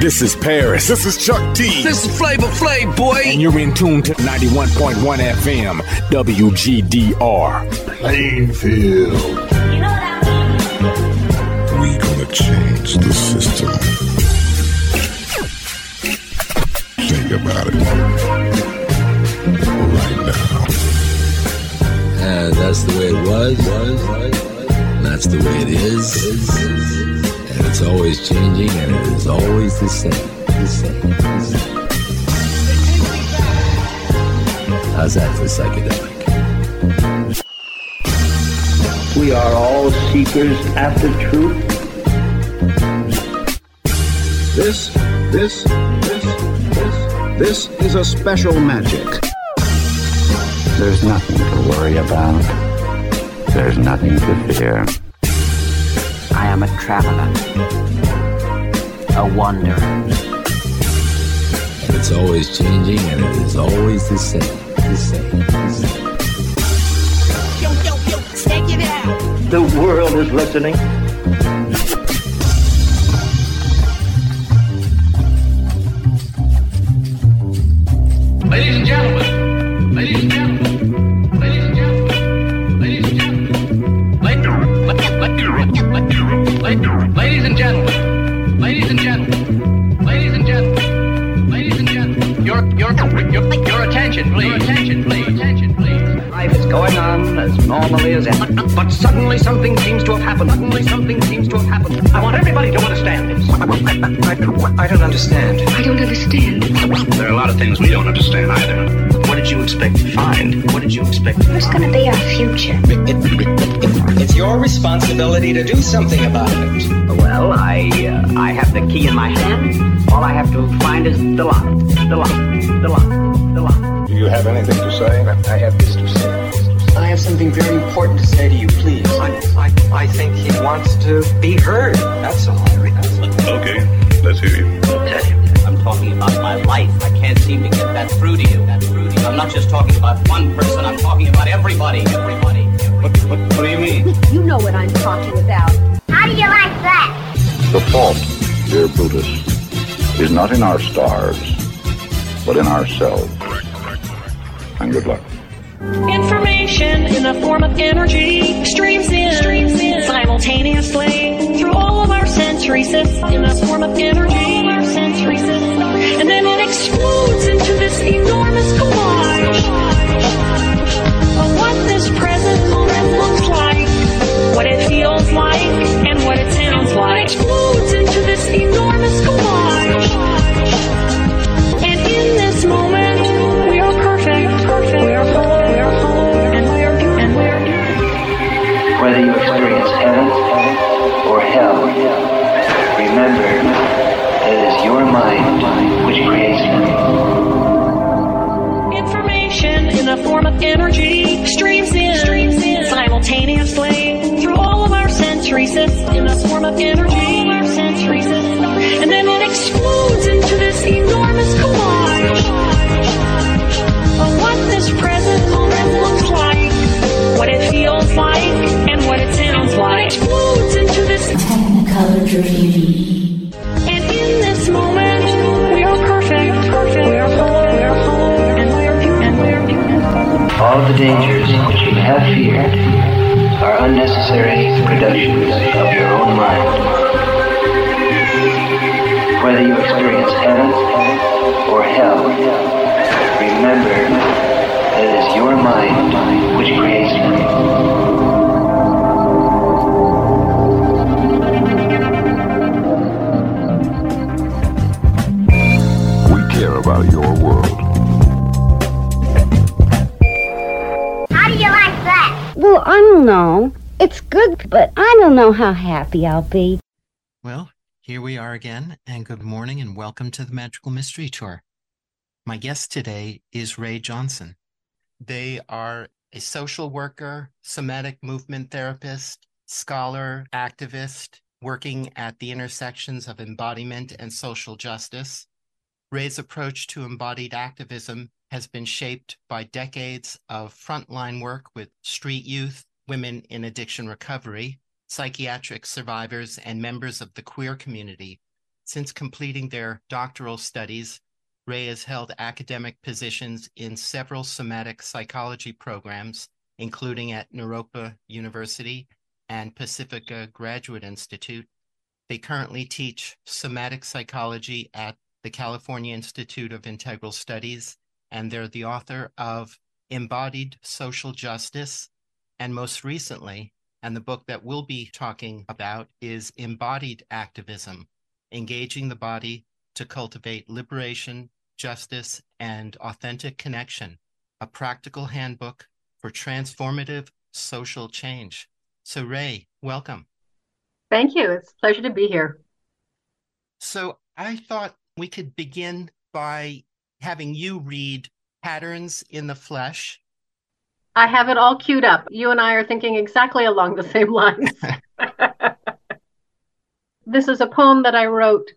This is Paris. This is Chuck D. This is Flavor Flav, boy. And you're in tune to 91.1 FM, WGDR. Plainfield. You know what I mean? We gonna change the system. Think about it. Right now. And that's the way it was, was, was, was. And that's the way it is, is, is. And it's always changing, and it is always the same, the same, the same. How's that for psychedelic? We are all seekers after truth. This, this, this, this, this is a special magic. There's nothing to worry about. There's nothing to fear. I am a traveler, a wanderer. And it's always changing, and it is always the same, the same, the same. Yo, yo, yo, check it out. The world is listening. Ladies and gentlemen, on as normally as ever. But, but suddenly something seems to have happened. Suddenly something seems to have happened. I want everybody to understand this. I, I, I don't understand. I don't understand. There are a lot of things we don't understand either. What did you expect to find? What did you expect? What's gonna be our future? It's your responsibility to do something about it. Well, I uh, I have the key in my hand. All I have to find is the lock. The lock. The lock. The lock. Do you have anything to say? I have this to say. I have something very important to say to you, please. I, I, I think he wants to be heard. That's all. That's all. Okay, let's hear you. I'm talking about my life. I can't seem to get that through to you. That through to you. I'm not just talking about one person. I'm talking about everybody. Everybody. What, what, what do you mean? You know what I'm talking about. How do you like that? The fault, dear Brutus, is not in our stars, but in ourselves. And good luck. Information in the form of energy streams in, streams in simultaneously through all of our sensory systems in the form of energy. All of our sensory systems. And then it explodes into this enormous collage of what this present moment looks like, what it feels like, and what it sounds like. It explodes into this enormous mind which creates them. Information in the form of energy streams in, streams in simultaneously through all of our sensory systems in the form of energy. All of our sensory systems. And then it explodes into this enormous collage of what this present moment looks like, what it feels like, and what it sounds like. It explodes into this Technicolor dream. All the dangers which you have feared are unnecessary productions of your own mind. Whether you experience heaven or hell, remember that it is your mind which creates them. We care about your world. I don't know. It's good, but I don't know how happy I'll be. Well, here we are again, and good morning and welcome to the Magical Mystery Tour. My guest today is Rae Johnson. They are a social worker, somatic movement therapist, scholar, activist, working at the intersections of embodiment and social justice. Rae's approach to embodied activism has been shaped by decades of frontline work with street youth, women in addiction recovery, psychiatric survivors, and members of the queer community, Since completing their doctoral studies, Rae has held academic positions in several somatic psychology programs, including at Naropa University and Pacifica Graduate Institute. They currently teach somatic psychology at the California Institute of Integral Studies, and they're the author of Embodied Social Justice, and most recently, and the book that we'll be talking about is Embodied Activism Engaging the Body to Cultivate Liberation, Justice, and Authentic Connection, a practical handbook for transformative social change. So, Rae, welcome. Thank you. It's a pleasure to be here. So, I thought we could begin by having you read Patterns in the Flesh. I have it all queued up. You and I are thinking exactly along the same lines. this is a poem that I wrote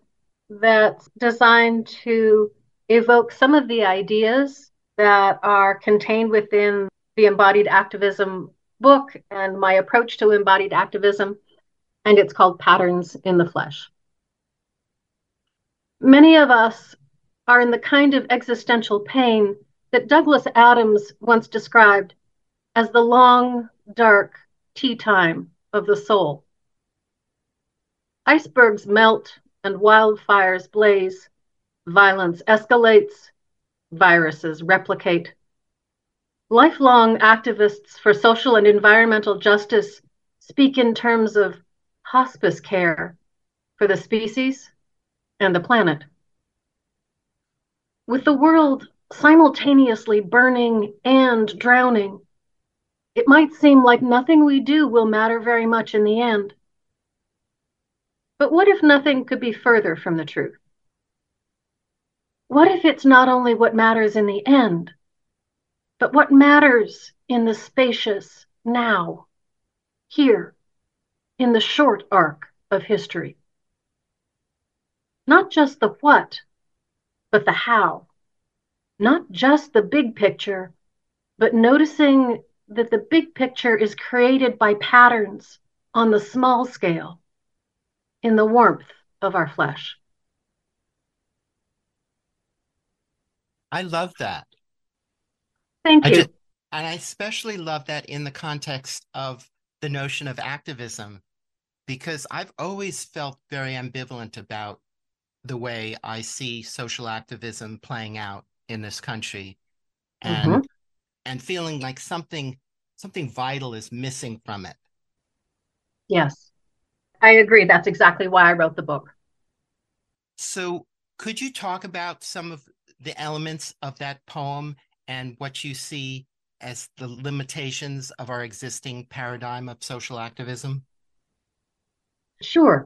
that's designed to evoke some of the ideas that are contained within the embodied activism book and my approach to embodied activism, and it's called Patterns in the Flesh. Many of us are in the kind of existential pain that Douglas Adams once described as the long, dark tea time of the soul. Icebergs melt and wildfires blaze, violence escalates, viruses replicate. Lifelong activists for social and environmental justice speak in terms of hospice care for the species and the planet. With the world simultaneously burning and drowning, it might seem like nothing we do will matter very much in the end. But what if nothing could be further from the truth? What if it's not only what matters in the end, but what matters in the spacious now, here, in the short arc of history? Not just the what, but the how. Not just the big picture, but noticing that the big picture is created by patterns on the small scale in the warmth of our flesh. I love that. Thank you. I just, and I especially love that in the context of the notion of activism, because I've always felt very ambivalent about the way I see social activism playing out in this country. And mm-hmm and feeling like something something vital is missing from it. Yes. I agree. That's exactly why I wrote the book. So, could you talk about some of the elements of that poem and what you see as the limitations of our existing paradigm of social activism? Sure.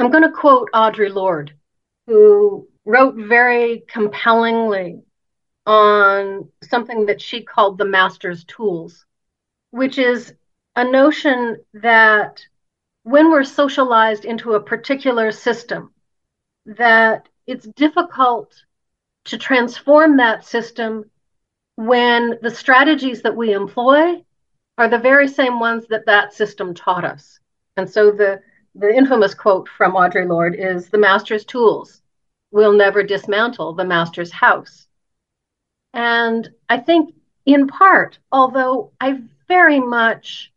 I'm going to quote Audre Lorde, who wrote very compellingly on something that she called the master's tools, which is a notion that when we're socialized into a particular system, that it's difficult to transform that system when the strategies that we employ are the very same ones that that system taught us. And so the the infamous quote from Audre Lorde is the master's tools will never dismantle the master's house. And I think, in part, although I very much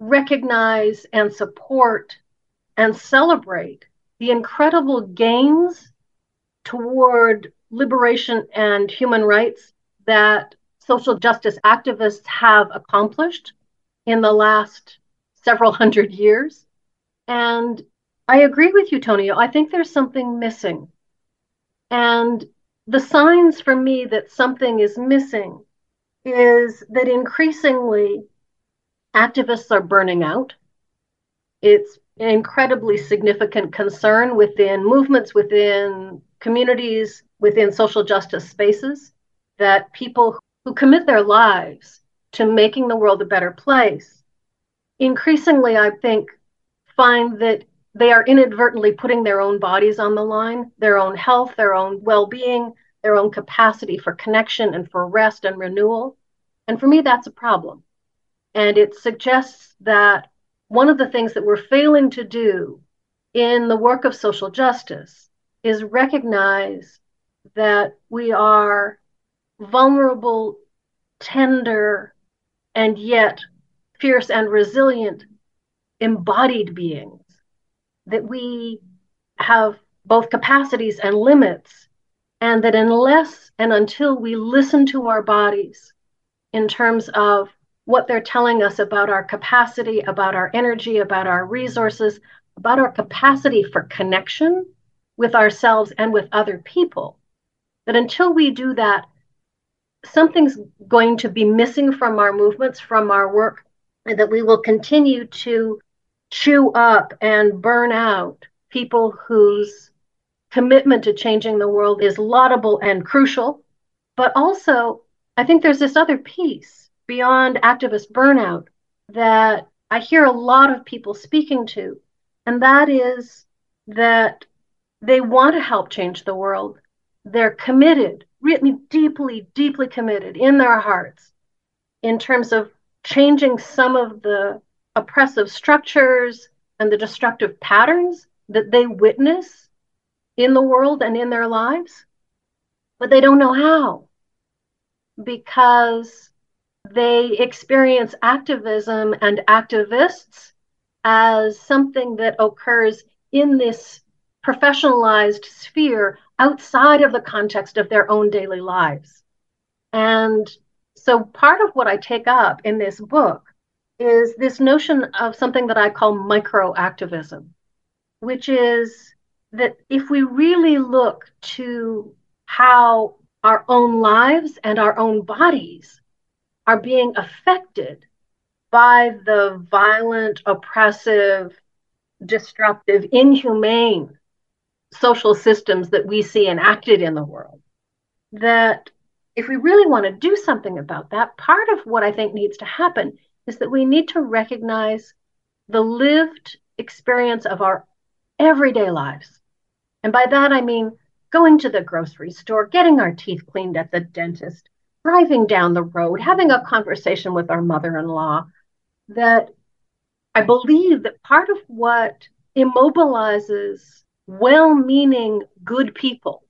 recognize and support and celebrate the incredible gains toward liberation and human rights that social justice activists have accomplished in the last several hundred years. And I agree with you, Tony. I think there's something missing. And the signs for me that something is missing is that increasingly activists are burning out. It's an incredibly significant concern within movements, within communities, within social justice spaces that people who commit their lives to making the world a better place increasingly, I think, find that they are inadvertently putting their own bodies on the line, their own health, their own well being, their own capacity for connection and for rest and renewal. And for me, that's a problem. And it suggests that one of the things that we're failing to do in the work of social justice is recognize that we are vulnerable, tender, and yet fierce and resilient embodied beings, that we have both capacities and limits, and that unless and until we listen to our bodies in terms of what they're telling us about our capacity, about our energy, about our resources, about our capacity for connection with ourselves and with other people, that until we do that, something's going to be missing from our movements, from our work, and that we will continue to chew up and burn out people whose commitment to changing the world is laudable and crucial. But also, I think there's this other piece beyond activist burnout that I hear a lot of people speaking to, and that is that they want to help change the world. They're committed, really deeply, deeply committed in their hearts in terms of changing some of the oppressive structures and the destructive patterns that they witness in the world and in their lives, but they don't know how because they experience activism and activists as something that occurs in this professionalized sphere outside of the context of their own daily lives. And so part of what I take up in this book is this notion of something that I call microactivism, which is that if we really look to how our own lives and our own bodies are being affected by the violent, oppressive, destructive, inhumane social systems that we see enacted in the world, that if we really want to do something about that, part of what I think needs to happen is that we need to recognize the lived experience of our everyday lives. And by that, I mean going to the grocery store, getting our teeth cleaned at the dentist, driving down the road, having a conversation with our mother in law. That I believe that part of what immobilizes well meaning good people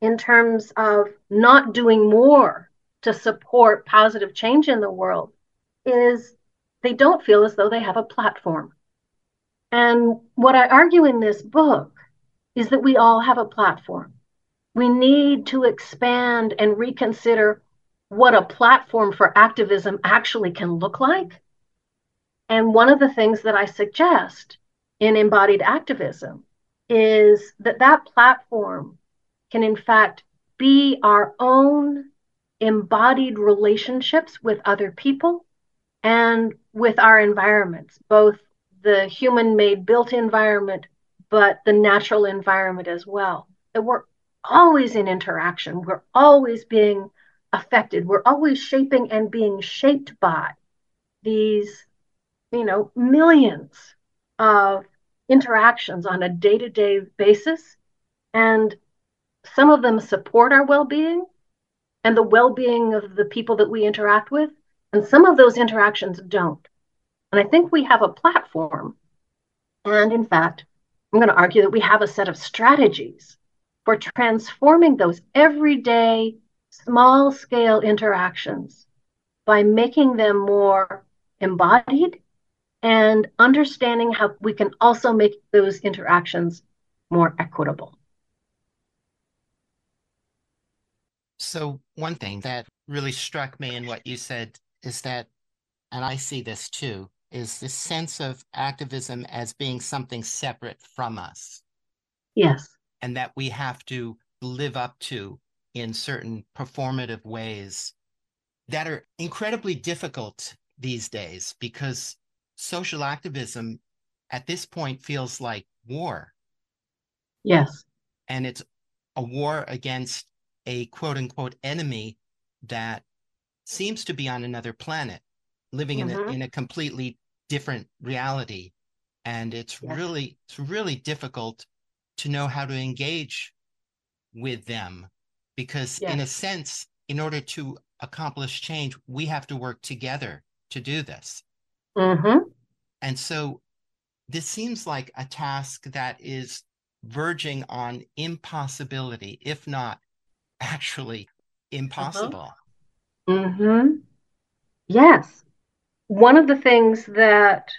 in terms of not doing more to support positive change in the world is they don't feel as though they have a platform. And what I argue in this book is that we all have a platform. We need to expand and reconsider what a platform for activism actually can look like. And one of the things that I suggest in embodied activism is that that platform can, in fact, be our own embodied relationships with other people and with our environments, both the human made built environment, but the natural environment as well. That we're always in interaction, we're always being affected, we're always shaping and being shaped by these, you know, millions of interactions on a day to day basis. And some of them support our well being and the well being of the people that we interact with. And some of those interactions don't. And I think we have a platform. And in fact, I'm going to argue that we have a set of strategies for transforming those everyday, small scale interactions by making them more embodied and understanding how we can also make those interactions more equitable. So, one thing that really struck me in what you said is that, and I see this too, is this sense of activism as being something separate from us. Yes. And that we have to live up to in certain performative ways that are incredibly difficult these days because social activism at this point feels like war. Yes. And it's a war against a quote unquote enemy that seems to be on another planet, living mm-hmm. in a mm-hmm. in a completely different reality. And it's yes. really it's really difficult to know how to engage with them because in a sense, in order to accomplish change, we have to work together to do this. Mm-hmm. And so this seems like a task that is verging on impossibility, if not actually impossible. Uh-huh. Mm-hmm. Yes. One of the things that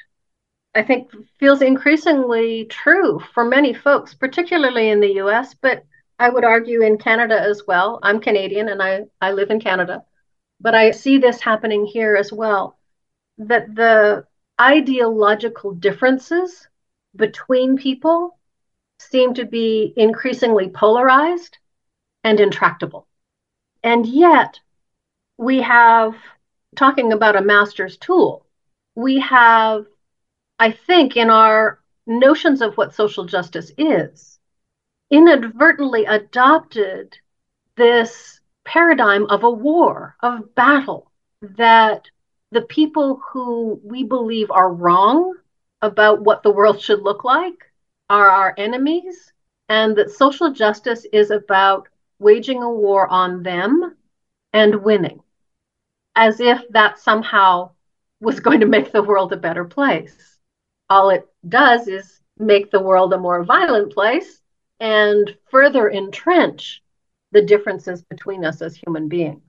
I think feels increasingly true for many folks, particularly in the US, but I would argue in Canada as well. I'm Canadian and I, I live in Canada, but I see this happening here as well that the ideological differences between people seem to be increasingly polarized and intractable. And yet, we have, talking about a master's tool, we have, I think, in our notions of what social justice is, inadvertently adopted this paradigm of a war, of battle, that the people who we believe are wrong about what the world should look like are our enemies, and that social justice is about waging a war on them and winning, as if that somehow was going to make the world a better place. All it does is make the world a more violent place and further entrench the differences between us as human beings.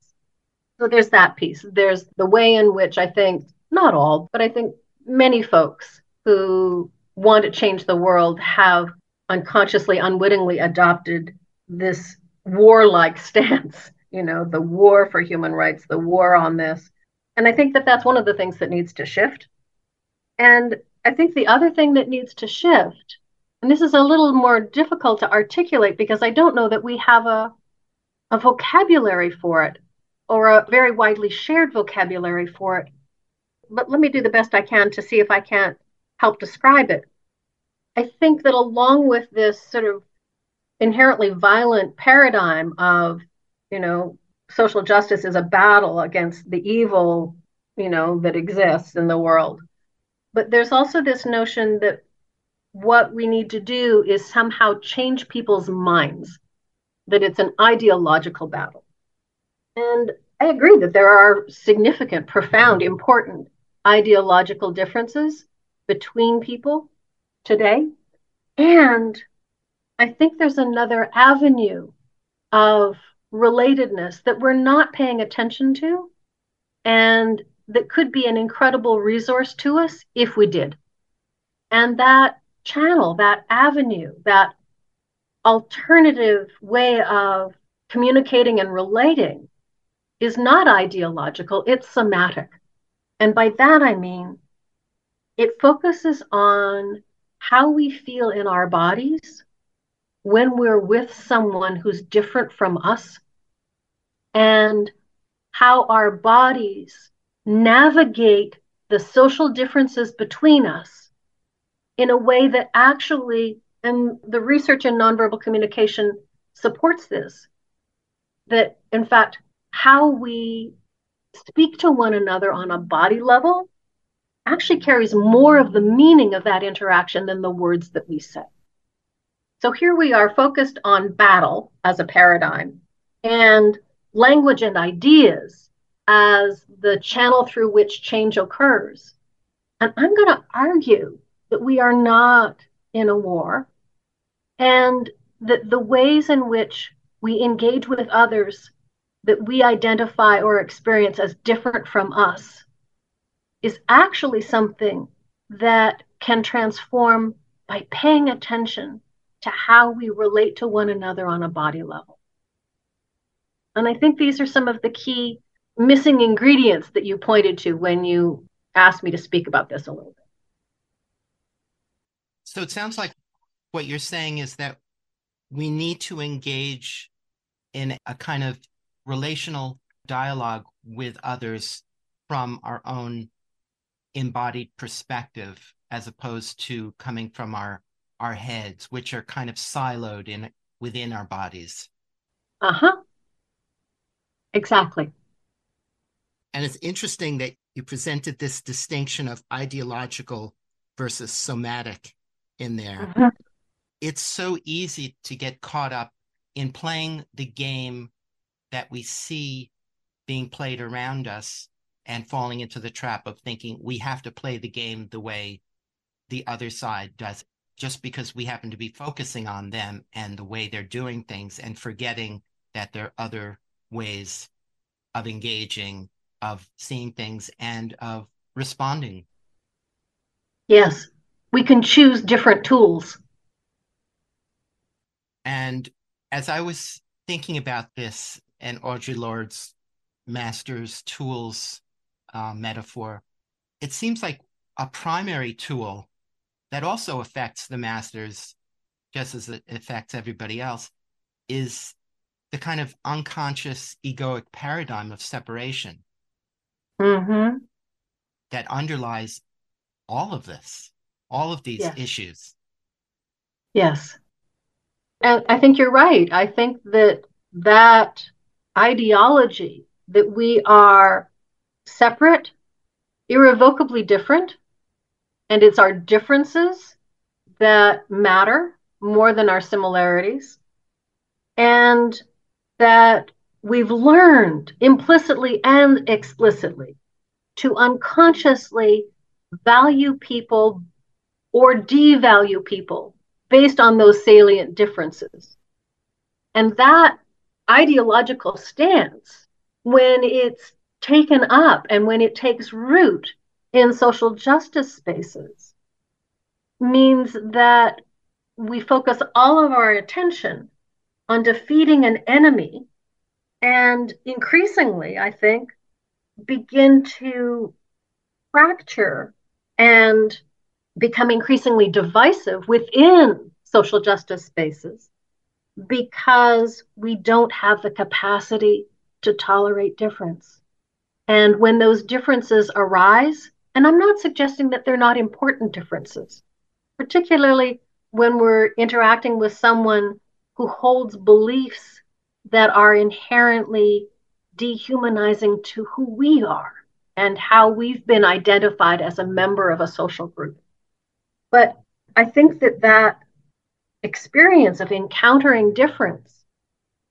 So there's that piece. There's the way in which I think, not all, but I think many folks who want to change the world have unconsciously, unwittingly adopted this warlike stance, you know, the war for human rights, the war on this. And I think that that's one of the things that needs to shift. And I think the other thing that needs to shift, and this is a little more difficult to articulate because I don't know that we have a, a vocabulary for it or a very widely shared vocabulary for it. But let me do the best I can to see if I can't help describe it. I think that along with this sort of inherently violent paradigm of, you know, social justice is a battle against the evil, you know, that exists in the world. But there's also this notion that what we need to do is somehow change people's minds, that it's an ideological battle. And I agree that there are significant, profound, important ideological differences between people today. And I think there's another avenue of relatedness that we're not paying attention to and that could be an incredible resource to us if we did. And that channel, that avenue, that alternative way of communicating and relating is not ideological, it's somatic. And by that I mean it focuses on how we feel in our bodies when we're with someone who's different from us and how our bodies navigate the social differences between us in a way that actually, and the research in nonverbal communication supports this, that in fact, how we speak to one another on a body level actually carries more of the meaning of that interaction than the words that we say. So here we are focused on battle as a paradigm and language and ideas as the channel through which change occurs. And I'm going to argue that we are not in a war and that the ways in which we engage with others that we identify or experience as different from us is actually something that can transform by paying attention to how we relate to one another on a body level. And I think these are some of the key missing ingredients that you pointed to when you asked me to speak about this a little bit. So it sounds like what you're saying is that we need to engage in a kind of relational dialogue with others from our own embodied perspective as opposed to coming from our our heads which are kind of siloed in within our bodies. Uh-huh. Exactly. And it's interesting that you presented this distinction of ideological versus somatic in there. Uh-huh. it's so easy to get caught up in playing the game that we see being played around us and falling into the trap of thinking we have to play the game the way the other side does just because we happen to be focusing on them and the way they're doing things and forgetting that there are other ways of engaging, of seeing things, and of responding. Yes, we can choose different tools. And as I was thinking about this and Audre Lorde's master's tools uh, metaphor, it seems like a primary tool that also affects the masters just as it affects everybody else is the kind of unconscious egoic paradigm of separation mm-hmm. that underlies all of this, all of these yes. issues. Yes. And I think you're right. I think that that ideology that we are separate, irrevocably different, and it's our differences that matter more than our similarities. And that we've learned implicitly and explicitly to unconsciously value people or devalue people based on those salient differences. And that ideological stance, when it's taken up and when it takes root in social justice spaces means that we focus all of our attention on defeating an enemy and increasingly, I think, begin to fracture and become increasingly divisive within social justice spaces because we don't have the capacity to tolerate difference. And when those differences arise, and I'm not suggesting that they're not important differences, particularly when we're interacting with someone who holds beliefs that are inherently dehumanizing to who we are and how we've been identified as a member of a social group. But I think that that experience of encountering difference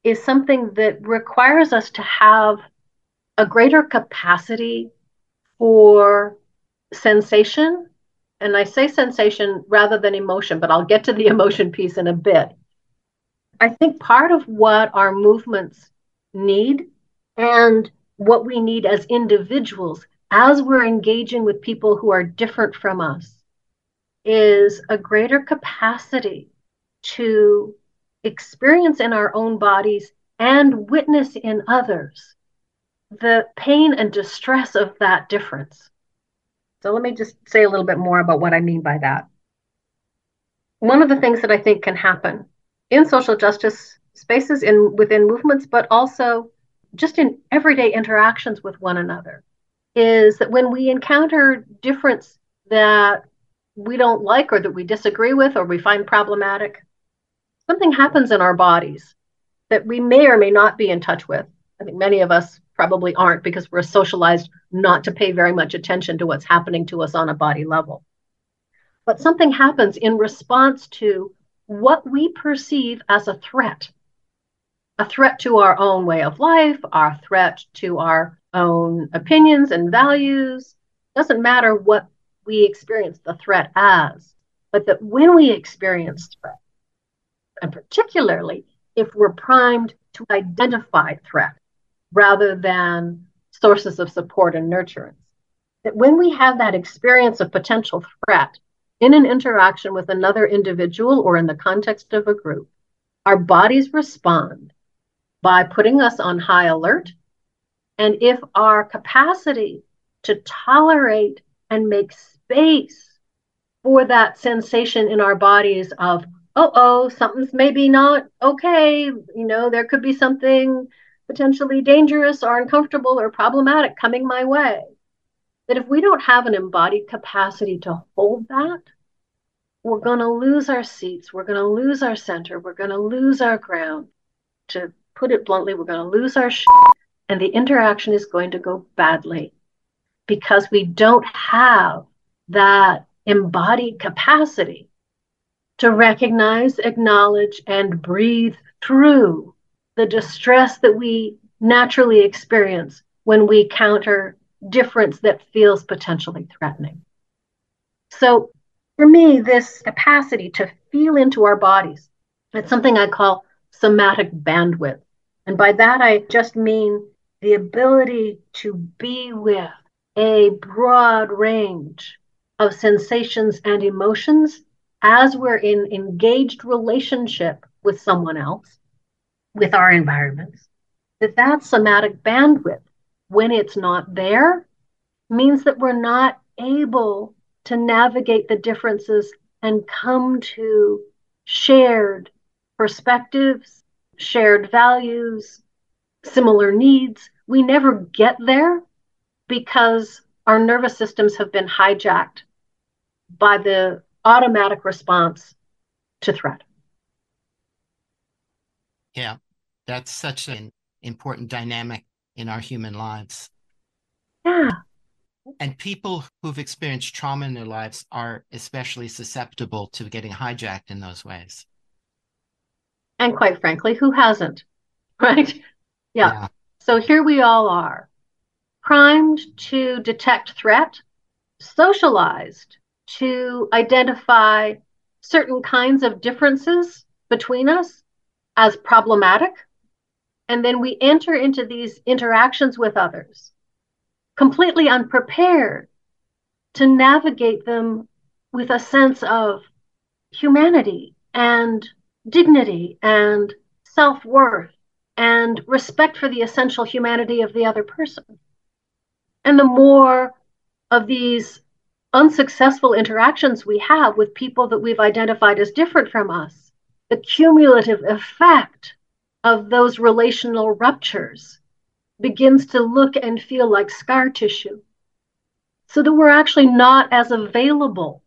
is something that requires us to have a greater capacity for sensation. And I say sensation rather than emotion, but I'll get to the emotion piece in a bit. I think part of what our movements need and what we need as individuals as we're engaging with people who are different from us is a greater capacity to experience in our own bodies and witness in others the pain and distress of that difference. So let me just say a little bit more about what I mean by that. One of the things that I think can happen in social justice spaces in within movements, but also just in everyday interactions with one another, is that when we encounter difference that we don't like or that we disagree with or we find problematic, something happens in our bodies that we may or may not be in touch with. I think many of us probably aren't because we're socialized not to pay very much attention to what's happening to us on a body level. But something happens in response to what we perceive as a threat a threat to our own way of life, our threat to our own opinions and values. Doesn't matter what we experience the threat as, but that when we experience threat, and particularly if we're primed to identify threat, rather than sources of support and nurturance. That when we have that experience of potential threat in an interaction with another individual or in the context of a group, our bodies respond by putting us on high alert. And if our capacity to tolerate and make space for that sensation in our bodies of, oh, oh, something's maybe not okay, you know, there could be something potentially dangerous or uncomfortable or problematic coming my way. That if we don't have an embodied capacity to hold that, we're going to lose our seats. We're going to lose our center. We're going to lose our ground. To put it bluntly, we're going to lose our shit, and the interaction is going to go badly because we don't have that embodied capacity to recognize, acknowledge, and breathe through the distress that we naturally experience when we counter difference that feels potentially threatening. So for me, this capacity to feel into our bodies, it's something I call somatic bandwidth. And by that, I just mean the ability to be with a broad range of sensations and emotions as we're in engaged relationship with someone else, with our environments, that that somatic bandwidth, when it's not there, means that we're not able to navigate the differences and come to shared perspectives, shared values, similar needs. We never get there because our nervous systems have been hijacked by the automatic response to threat. Yeah, that's such an important dynamic in our human lives. Yeah. And people who've experienced trauma in their lives are especially susceptible to getting hijacked in those ways. And quite frankly, who hasn't? Right? Yeah. yeah. So here we all are, primed to detect threat, socialized to identify certain kinds of differences between us as problematic. And then we enter into these interactions with others completely unprepared to navigate them with a sense of humanity and dignity and self worth and respect for the essential humanity of the other person. And the more of these unsuccessful interactions we have with people that we've identified as different from us, the cumulative effect of those relational ruptures begins to look and feel like scar tissue. So that we're actually not as available,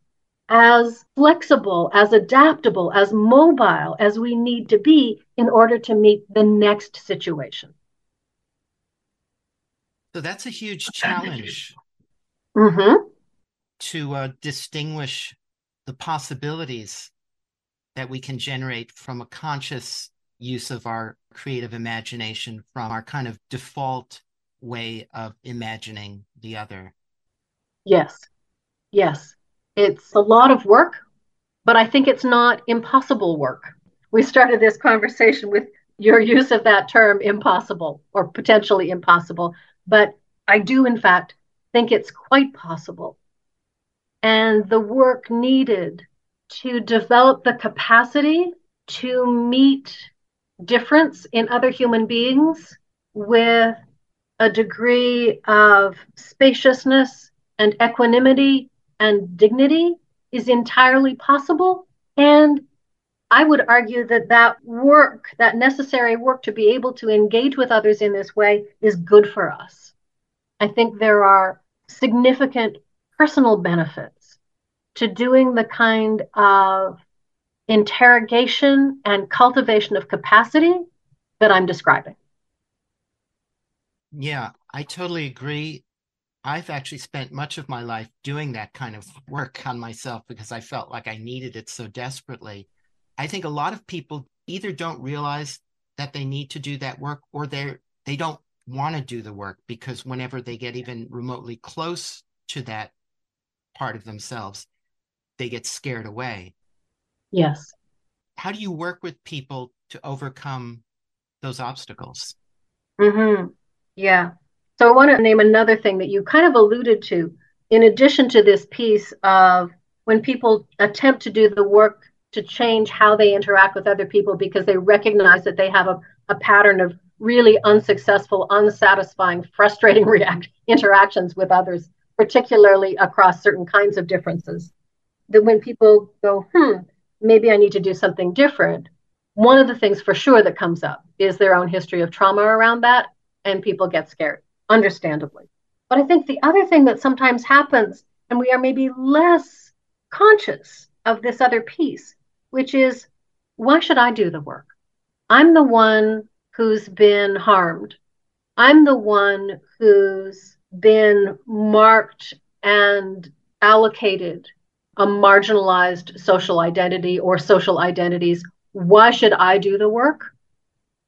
as flexible, as adaptable, as mobile as we need to be in order to meet the next situation. So that's a huge challenge mm-hmm. to uh, distinguish the possibilities that we can generate from a conscious use of our creative imagination from our kind of default way of imagining the other. Yes. Yes. It's a lot of work, but I think it's not impossible work. We started this conversation with your use of that term impossible or potentially impossible, but I do, in fact, think it's quite possible. And the work needed to develop the capacity to meet difference in other human beings with a degree of spaciousness and equanimity and dignity is entirely possible. And I would argue that that work, that necessary work to be able to engage with others in this way, is good for us. I think there are significant personal benefits to doing the kind of interrogation and cultivation of capacity that I'm describing. Yeah, I totally agree. I've actually spent much of my life doing that kind of work on myself because I felt like I needed it so desperately. I think a lot of people either don't realize that they need to do that work or they're they don't want to do the work because whenever they get even remotely close to that part of themselves, they get scared away. Yes. How do you work with people to overcome those obstacles? Mm-hmm. Yeah. So I want to name another thing that you kind of alluded to, in addition to this piece of when people attempt to do the work to change how they interact with other people because they recognize that they have a, a pattern of really unsuccessful, unsatisfying, frustrating react interactions with others, particularly across certain kinds of differences. That when people go, hmm, maybe I need to do something different. One of the things for sure that comes up is their own history of trauma around that, and people get scared, understandably. But I think the other thing that sometimes happens, and we are maybe less conscious of this other piece, which is why should I do the work? I'm the one who's been harmed. I'm the one who's been marked and allocated a marginalized social identity or social identities. Why should I do the work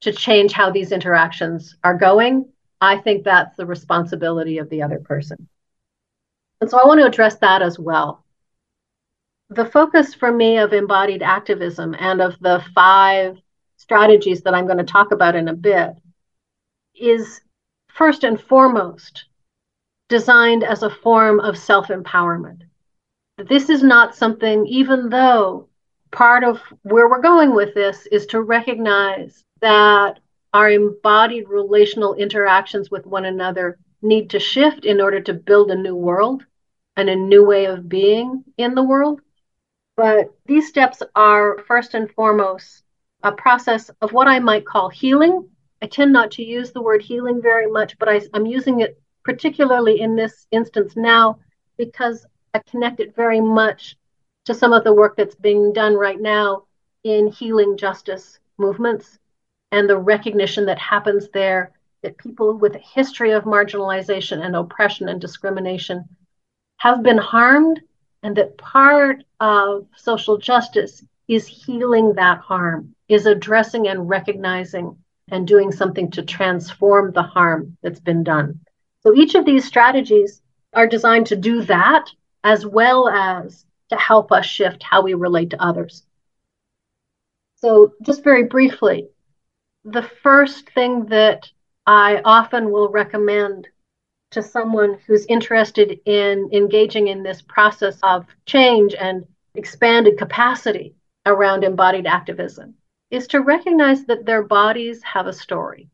to change how these interactions are going? I think that's the responsibility of the other person. And so I want to address that as well. the focus for me of embodied activism and of the five strategies that I'm going to talk about in a bit is first and foremost designed as a form of self empowerment. This is not something, even though part of where we're going with this is to recognize that our embodied relational interactions with one another need to shift in order to build a new world and a new way of being in the world. But these steps are first and foremost a process of what I might call healing. I tend not to use the word healing very much, but I, am using it particularly in this instance now because I connect it very much to some of the work that's being done right now in healing justice movements and the recognition that happens there that people with a history of marginalization and oppression and discrimination have been harmed, and that part of social justice is healing that harm, is addressing and recognizing and doing something to transform the harm that's been done. So each of these strategies are designed to do that as well as to help us shift how we relate to others. So, just very briefly, the first thing that I often will recommend to someone who's interested in engaging in this process of change and expanded capacity around embodied activism is to recognize that their bodies have a story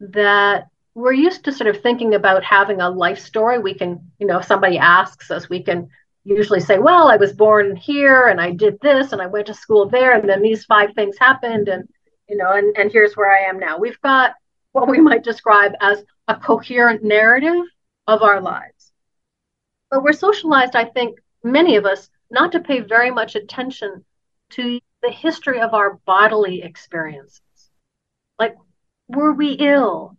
that we're used to sort of thinking about having a life story we can you know if somebody asks us we can usually say well i was born here and i did this and i went to school there and then these five things happened and you know and, and here's where i am now we've got what we might describe as a coherent narrative of our lives. But we're socialized, I think, many of us, not to pay very much attention to the history of our bodily experiences. Like, were we ill?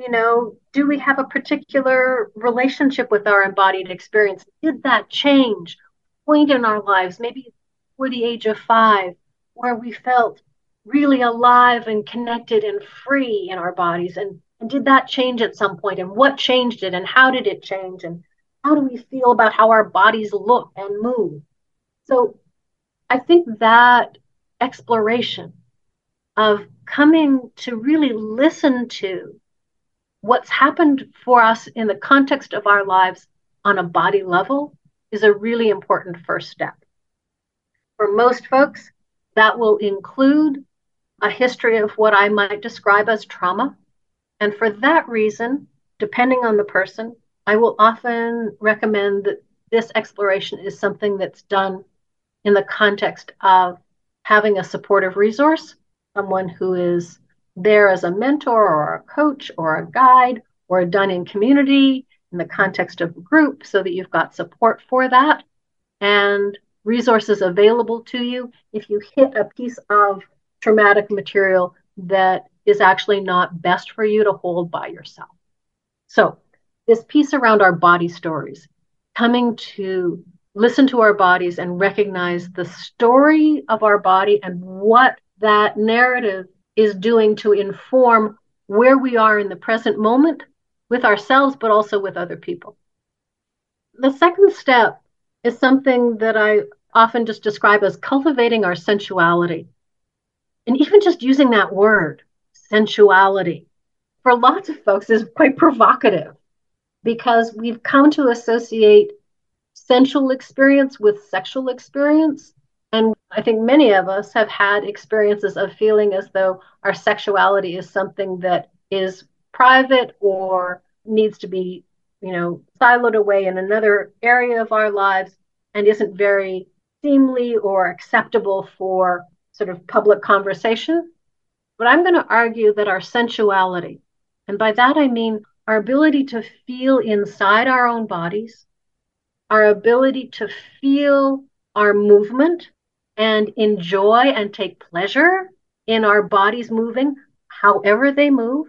You know, do we have a particular relationship with our embodied experience? Did that change? Point in our lives, maybe for the age of five, where we felt really alive and connected and free in our bodies and and did that change at some point and what changed it and how did it change and how do we feel about how our bodies look and move so i think that exploration of coming to really listen to what's happened for us in the context of our lives on a body level is a really important first step for most folks that will include a history of what I might describe as trauma. And for that reason, depending on the person, I will often recommend that this exploration is something that's done in the context of having a supportive resource, someone who is there as a mentor or a coach or a guide, or done in community in the context of a group so that you've got support for that and resources available to you if you hit a piece of traumatic material that is actually not best for you to hold by yourself. So, this piece around our body stories, coming to listen to our bodies and recognize the story of our body and what that narrative is doing to inform where we are in the present moment with ourselves, but also with other people. The second step is something that I often just describe as cultivating our sensuality. And even just using that word, sensuality, for lots of folks is quite provocative because we've come to associate sensual experience with sexual experience. And I think many of us have had experiences of feeling as though our sexuality is something that is private or needs to be, you know, siloed away in another area of our lives and isn't very seemly or acceptable for sort of public conversation. But I'm going to argue that our sensuality, and by that I mean our ability to feel inside our own bodies, our ability to feel our movement and enjoy and take pleasure in our bodies moving however they move,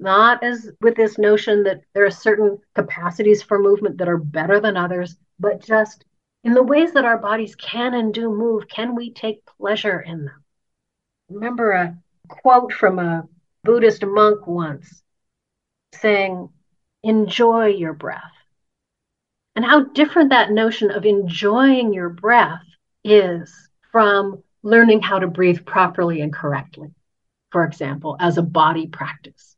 not as with this notion that there are certain capacities for movement that are better than others, but just in the ways that our bodies can and do move, can we take pleasure in them? remember a quote from a Buddhist monk once saying, Enjoy your breath. And how different that notion of enjoying your breath is from learning how to breathe properly and correctly, for example, as a body practice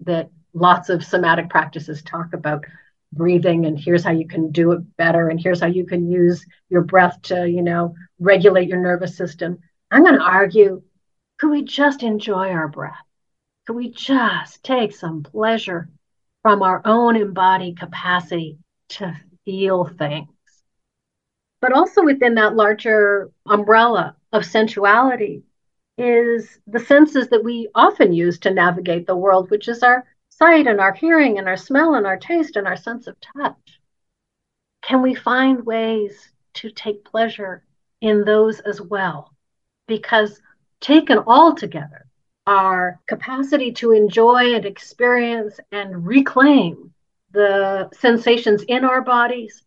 that lots of somatic practices talk about breathing and here's how you can do it better and here's how you can use your breath to you know regulate your nervous system. I'm going to argue could we just enjoy our breath? Could we just take some pleasure from our own embodied capacity to feel things but also within that larger umbrella of sensuality is the senses that we often use to navigate the world which is our sight and our hearing and our smell and our taste and our sense of touch? Can we find ways to take pleasure in those as well? Because taken all together, our capacity to enjoy and experience and reclaim the sensations in our bodies,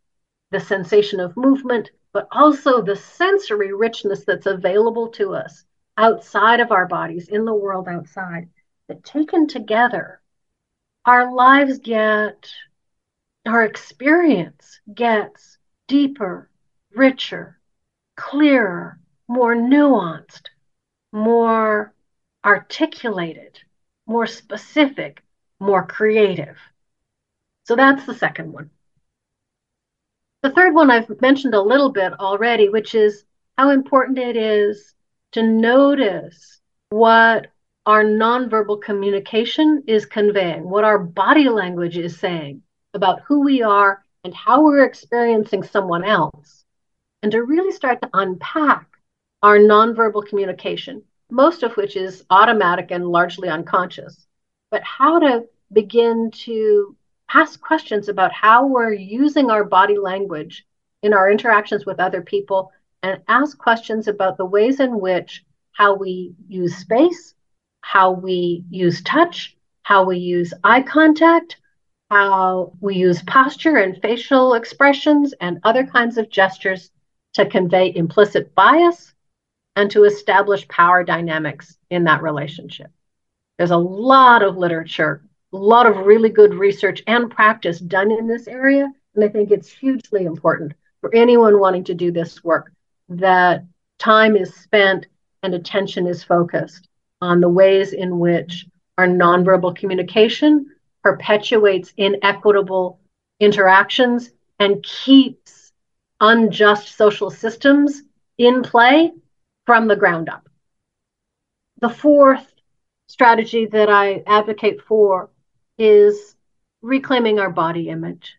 the sensation of movement, but also the sensory richness that's available to us outside of our bodies, in the world outside, that taken together our lives get, our experience gets deeper, richer, clearer, more nuanced, more articulated, more specific, more creative. So that's the second one. The third one I've mentioned a little bit already, which is how important it is to notice what our nonverbal communication is conveying, what our body language is saying about who we are and how we're experiencing someone else, and to really start to unpack our nonverbal communication, most of which is automatic and largely unconscious, but how to begin to ask questions about how we're using our body language in our interactions with other people and ask questions about the ways in which how we use space how we use touch, how we use eye contact, how we use posture and facial expressions and other kinds of gestures to convey implicit bias and to establish power dynamics in that relationship. There's a lot of literature, a lot of really good research and practice done in this area. And I think it's hugely important for anyone wanting to do this work that time is spent and attention is focused on the ways in which our nonverbal communication perpetuates inequitable interactions and keeps unjust social systems in play from the ground up. The fourth strategy that I advocate for is reclaiming our body image.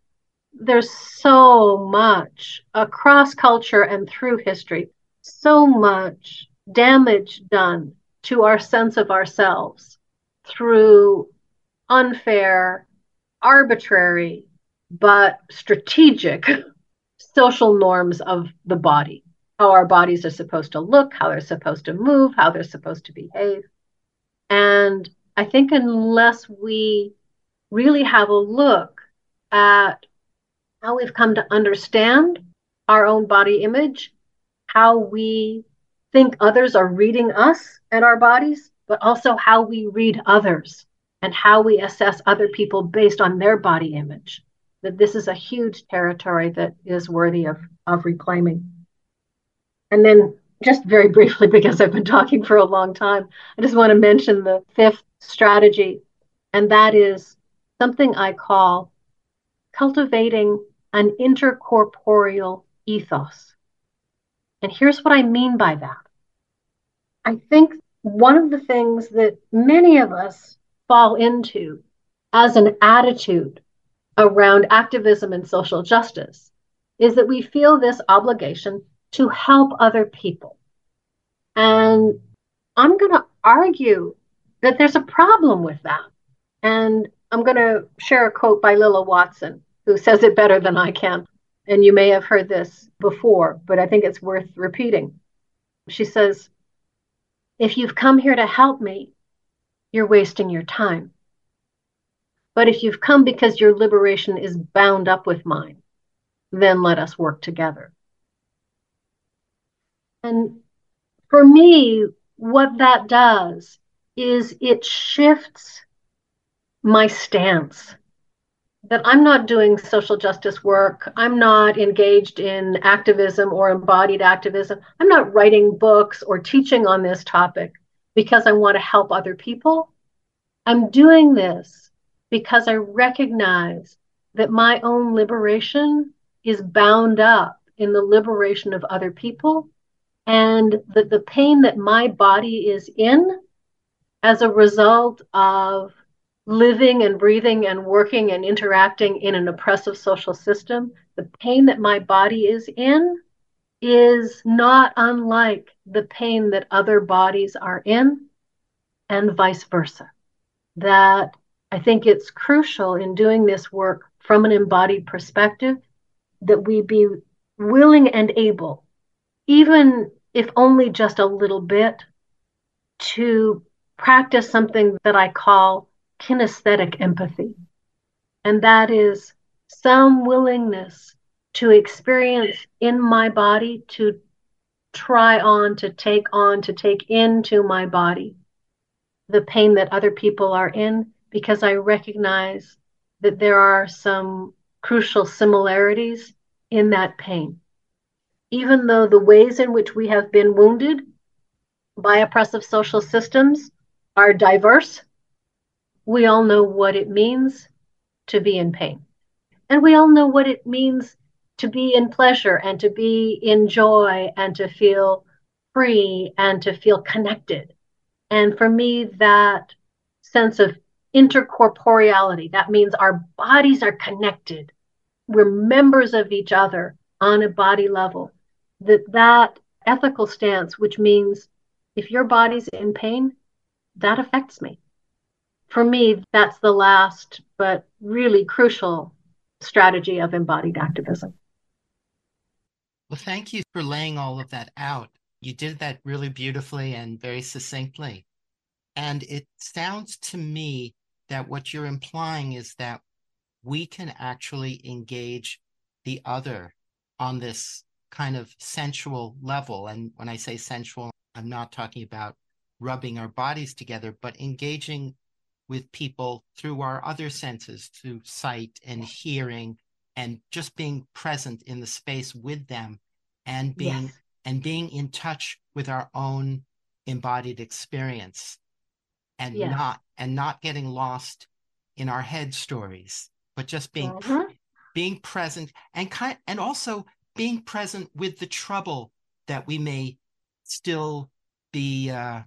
There's so much across culture and through history, so much damage done to our sense of ourselves through unfair, arbitrary, but strategic social norms of the body how our bodies are supposed to look, how they're supposed to move, how they're supposed to behave. And I think unless we really have a look at how we've come to understand our own body image, how we think others are reading us and our bodies, but also how we read others and how we assess other people based on their body image. That this is a huge territory that is worthy of, of reclaiming. And then, just very briefly, because I've been talking for a long time, I just want to mention the fifth strategy, and that is something I call cultivating an intercorporeal ethos. And here's what I mean by that I think one of the things that many of us fall into as an attitude around activism and social justice is that we feel this obligation to help other people. And I'm going to argue that there's a problem with that. And I'm going to share a quote by Lilla Watson, who says it better than I can. And you may have heard this before, but I think it's worth repeating. She says, if you've come here to help me, you're wasting your time. But if you've come because your liberation is bound up with mine, then let us work together. And for me, what that does is it shifts my stance that I'm not doing social justice work. I'm not engaged in activism or embodied activism. I'm not writing books or teaching on this topic because I want to help other people. I'm doing this because I recognize that my own liberation is bound up in the liberation of other people and that the pain that my body is in as a result of living and breathing and working and interacting in an oppressive social system, the pain that my body is in is not unlike the pain that other bodies are in, and vice versa. That I think it's crucial in doing this work from an embodied perspective that we be willing and able, even if only just a little bit, to practice something that I call kinesthetic empathy. And that is some willingness to experience in my body, to try on, to take on, to take into my body the pain that other people are in, because I recognize that there are some crucial similarities in that pain. Even though the ways in which we have been wounded by oppressive social systems are diverse, we all know what it means to be in pain. And we all know what it means to be in pleasure and to be in joy and to feel free and to feel connected. And for me, that sense of intercorporeality, that means our bodies are connected. We're members of each other on a body level. That that ethical stance, which means if your body's in pain, that affects me for me, that's the last but really crucial strategy of embodied activism. Well, thank you for laying all of that out. You did that really beautifully and very succinctly. And it sounds to me that what you're implying is that we can actually engage the other on this kind of sensual level. And when I say sensual, I'm not talking about rubbing our bodies together, but engaging with people through our other senses, through sight and hearing, and just being present in the space with them and being yes. and being in touch with our own embodied experience and yes. not and not getting lost in our head stories but just being uh-huh. being present and kind and also being present with the trouble that we may still be uh,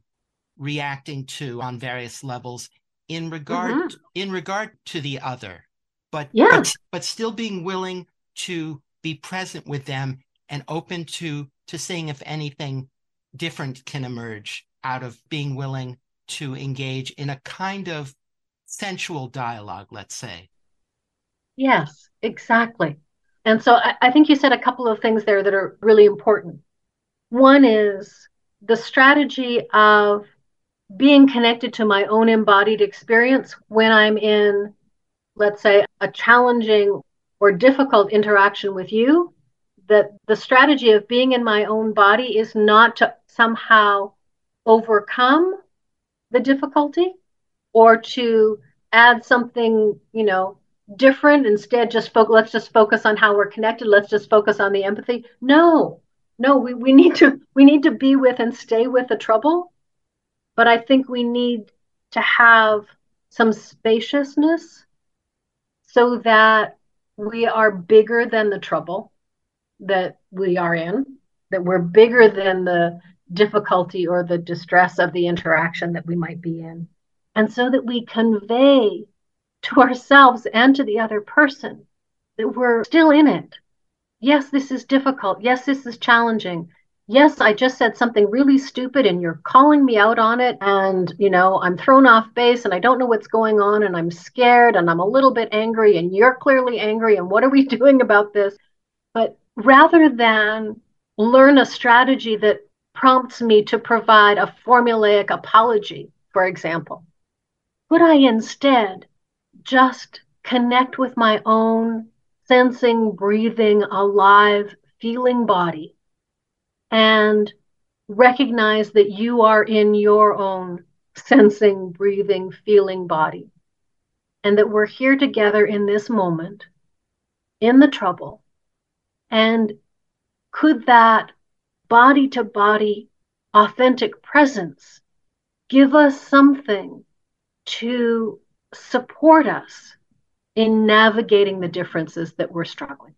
reacting to on various levels in regard mm-hmm. in regard to the other but, yeah. but but still being willing to be present with them and open to to seeing if anything different can emerge out of being willing to engage in a kind of sensual dialogue let's say yes exactly and so I, I think you said a couple of things there that are really important one is the strategy of being connected to my own embodied experience when I'm in, let's say, a challenging or difficult interaction with you, that the strategy of being in my own body is not to somehow overcome the difficulty or to add something, you know, different. Instead, just focus, let's just focus on how we're connected. Let's just focus on the empathy. No, no, we, we need to we need to be with and stay with the trouble but I think we need to have some spaciousness so that we are bigger than the trouble that we are in, that we're bigger than the difficulty or the distress of the interaction that we might be in. And so that we convey to ourselves and to the other person that we're still in it. Yes, this is difficult. Yes, this is challenging yes, I just said something really stupid and you're calling me out on it. And, you know, I'm thrown off base and I don't know what's going on and I'm scared and I'm a little bit angry and you're clearly angry. And what are we doing about this? But rather than learn a strategy that prompts me to provide a formulaic apology, for example, could I instead just connect with my own sensing, breathing, alive, feeling body? And recognize that you are in your own sensing, breathing, feeling body. and that we're here together in this moment, in the trouble. And could that body to body authentic presence give us something to support us in navigating the differences that we're struggling?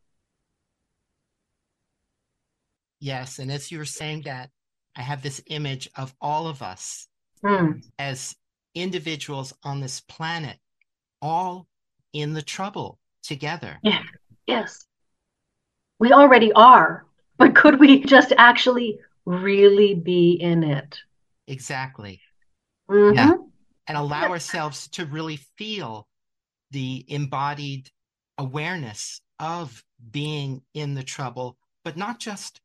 Yes. And as you were saying that, I have this image of all of us Mm. as individuals on this planet, all in the trouble together. Yeah. Yes. We already are, but could we just actually really be in it? Exactly. Mhm. Yeah. And allow ourselves to really feel the embodied awareness of being in the trouble, but not just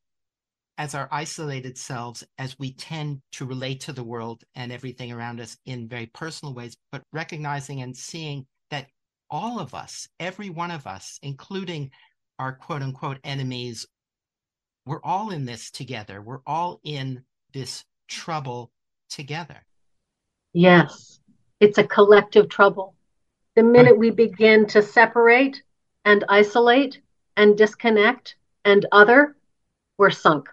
as our isolated selves, as we tend to relate to the world and everything around us in very personal ways, but recognizing and seeing that all of us, every one of us, including our quote unquote enemies, we're all in this together. We're all in this trouble together. Yes. It's a collective trouble. The minute we begin to separate and isolate and disconnect and other, we're sunk.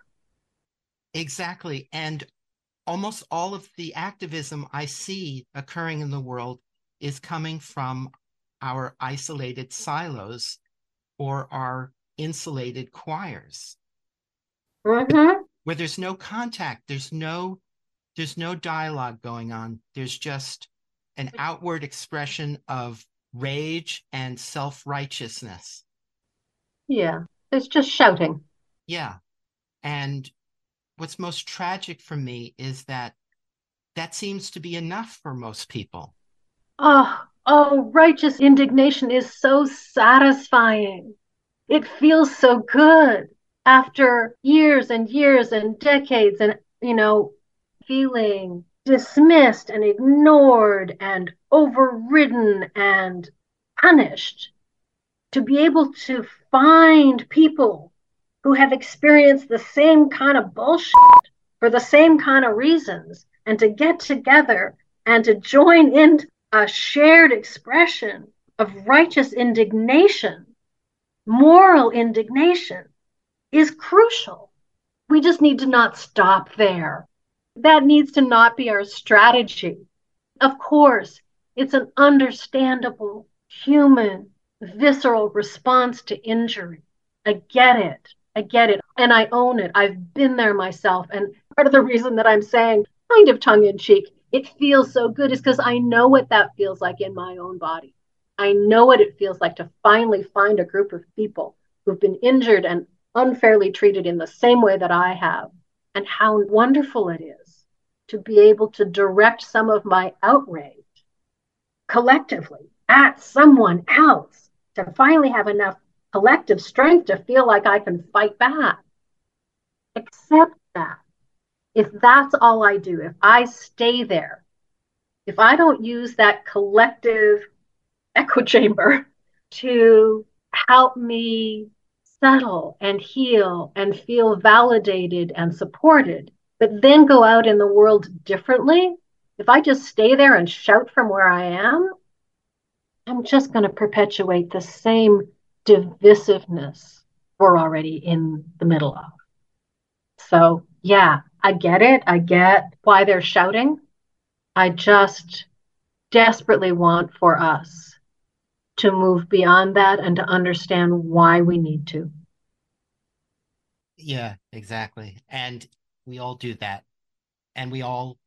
Exactly. And almost all of the activism I see occurring in the world is coming from our isolated silos or our insulated choirs Mhm. where there's no contact there's no there's no dialogue going on there's just an outward expression of rage and self-righteousness Yeah. It's just shouting. Yeah. And what's most tragic for me is that that seems to be enough for most people. Oh, oh, righteous indignation is so satisfying. It feels so good after years and years and decades and, you know, feeling dismissed and ignored and overridden and punished. To be able to find people who have experienced the same kind of bullshit for the same kind of reasons and to get together and to join in a shared expression of righteous indignation, moral indignation is crucial. We just need to not stop there. That needs to not be our strategy. Of course, it's an understandable human visceral response to injury. I get it. I get it. And I own it. I've been there myself. And part of the reason that I'm saying, kind of tongue in cheek, it feels so good is because I know what that feels like in my own body. I know what it feels like to finally find a group of people who've been injured and unfairly treated in the same way that I have, and how wonderful it is to be able to direct some of my outrage collectively at someone else, to finally have enough collective strength to feel like I can fight back. Accept that. If that's all I do, if I stay there, if I don't use that collective echo chamber to help me settle and heal and feel validated and supported, but then go out in the world differently, if I just stay there and shout from where I am, I'm just going to perpetuate the same divisiveness we're already in the middle of. So, yeah, I get it. I get why they're shouting. I just desperately want for us to move beyond that and to understand why we need to. Yeah, exactly. And we all do that. And we all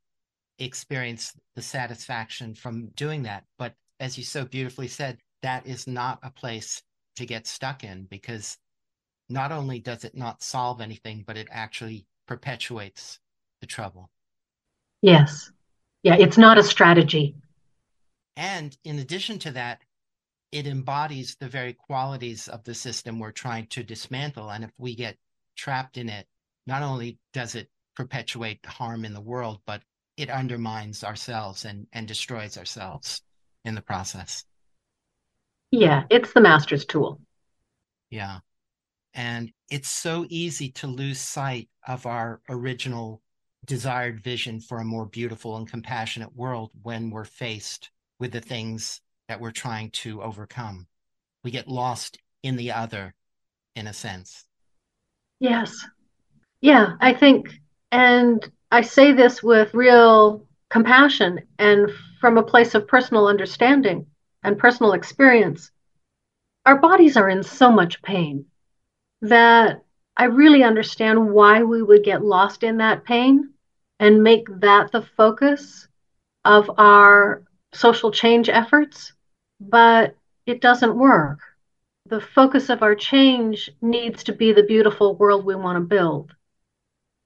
experience the satisfaction from doing that. But as you so beautifully said, that is not a place to get stuck in because not only does it not solve anything, but it actually perpetuates the trouble. Yes. Yeah, it's not a strategy. And in addition to that, it embodies the very qualities of the system we're trying to dismantle. And if we get trapped in it, not only does it perpetuate harm in the world, but it undermines ourselves and, and destroys ourselves in the process. Yeah, it's the master's tool. Yeah. And it's so easy to lose sight of our original desired vision for a more beautiful and compassionate world when we're faced with the things that we're trying to overcome. We get lost in the other, in a sense. Yes. Yeah, I think, and I say this with real compassion and from a place of personal understanding and personal experience. Our bodies are in so much pain that I really understand why we would get lost in that pain and make that the focus of our social change efforts, but it doesn't work. The focus of our change needs to be the beautiful world we want to build.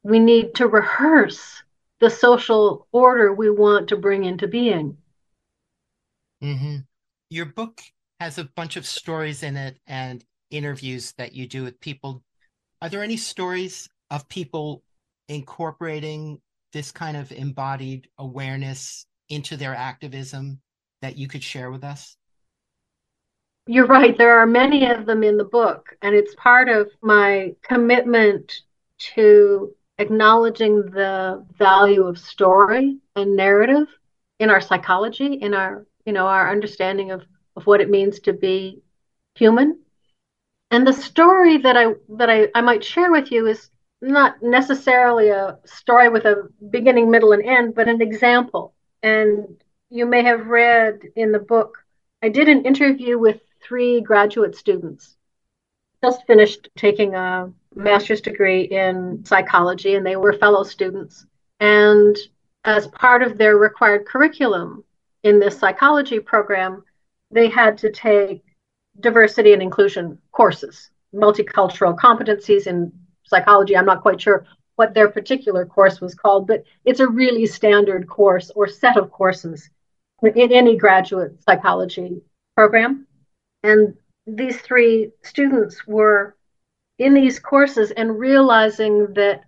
We need to rehearse the social order we want to bring into being. Mm-hmm. Your book has a bunch of stories in it and interviews that you do with people. Are there any stories of people incorporating this kind of embodied awareness into their activism that you could share with us? You're right. There are many of them in the book, and it's part of my commitment to acknowledging the value of story and narrative in our psychology, in our, you know, our understanding of, of what it means to be human. And the story that I that I, I might share with you is not necessarily a story with a beginning, middle, and end, but an example. And you may have read in the book, I did an interview with three graduate students, just finished taking a master's degree in psychology, and they were fellow students. And as part of their required curriculum in this psychology program, they had to take diversity and inclusion courses, multicultural competencies in psychology. I'm not quite sure what their particular course was called, but it's a really standard course or set of courses in any graduate psychology program. And these three students were in these courses and realizing that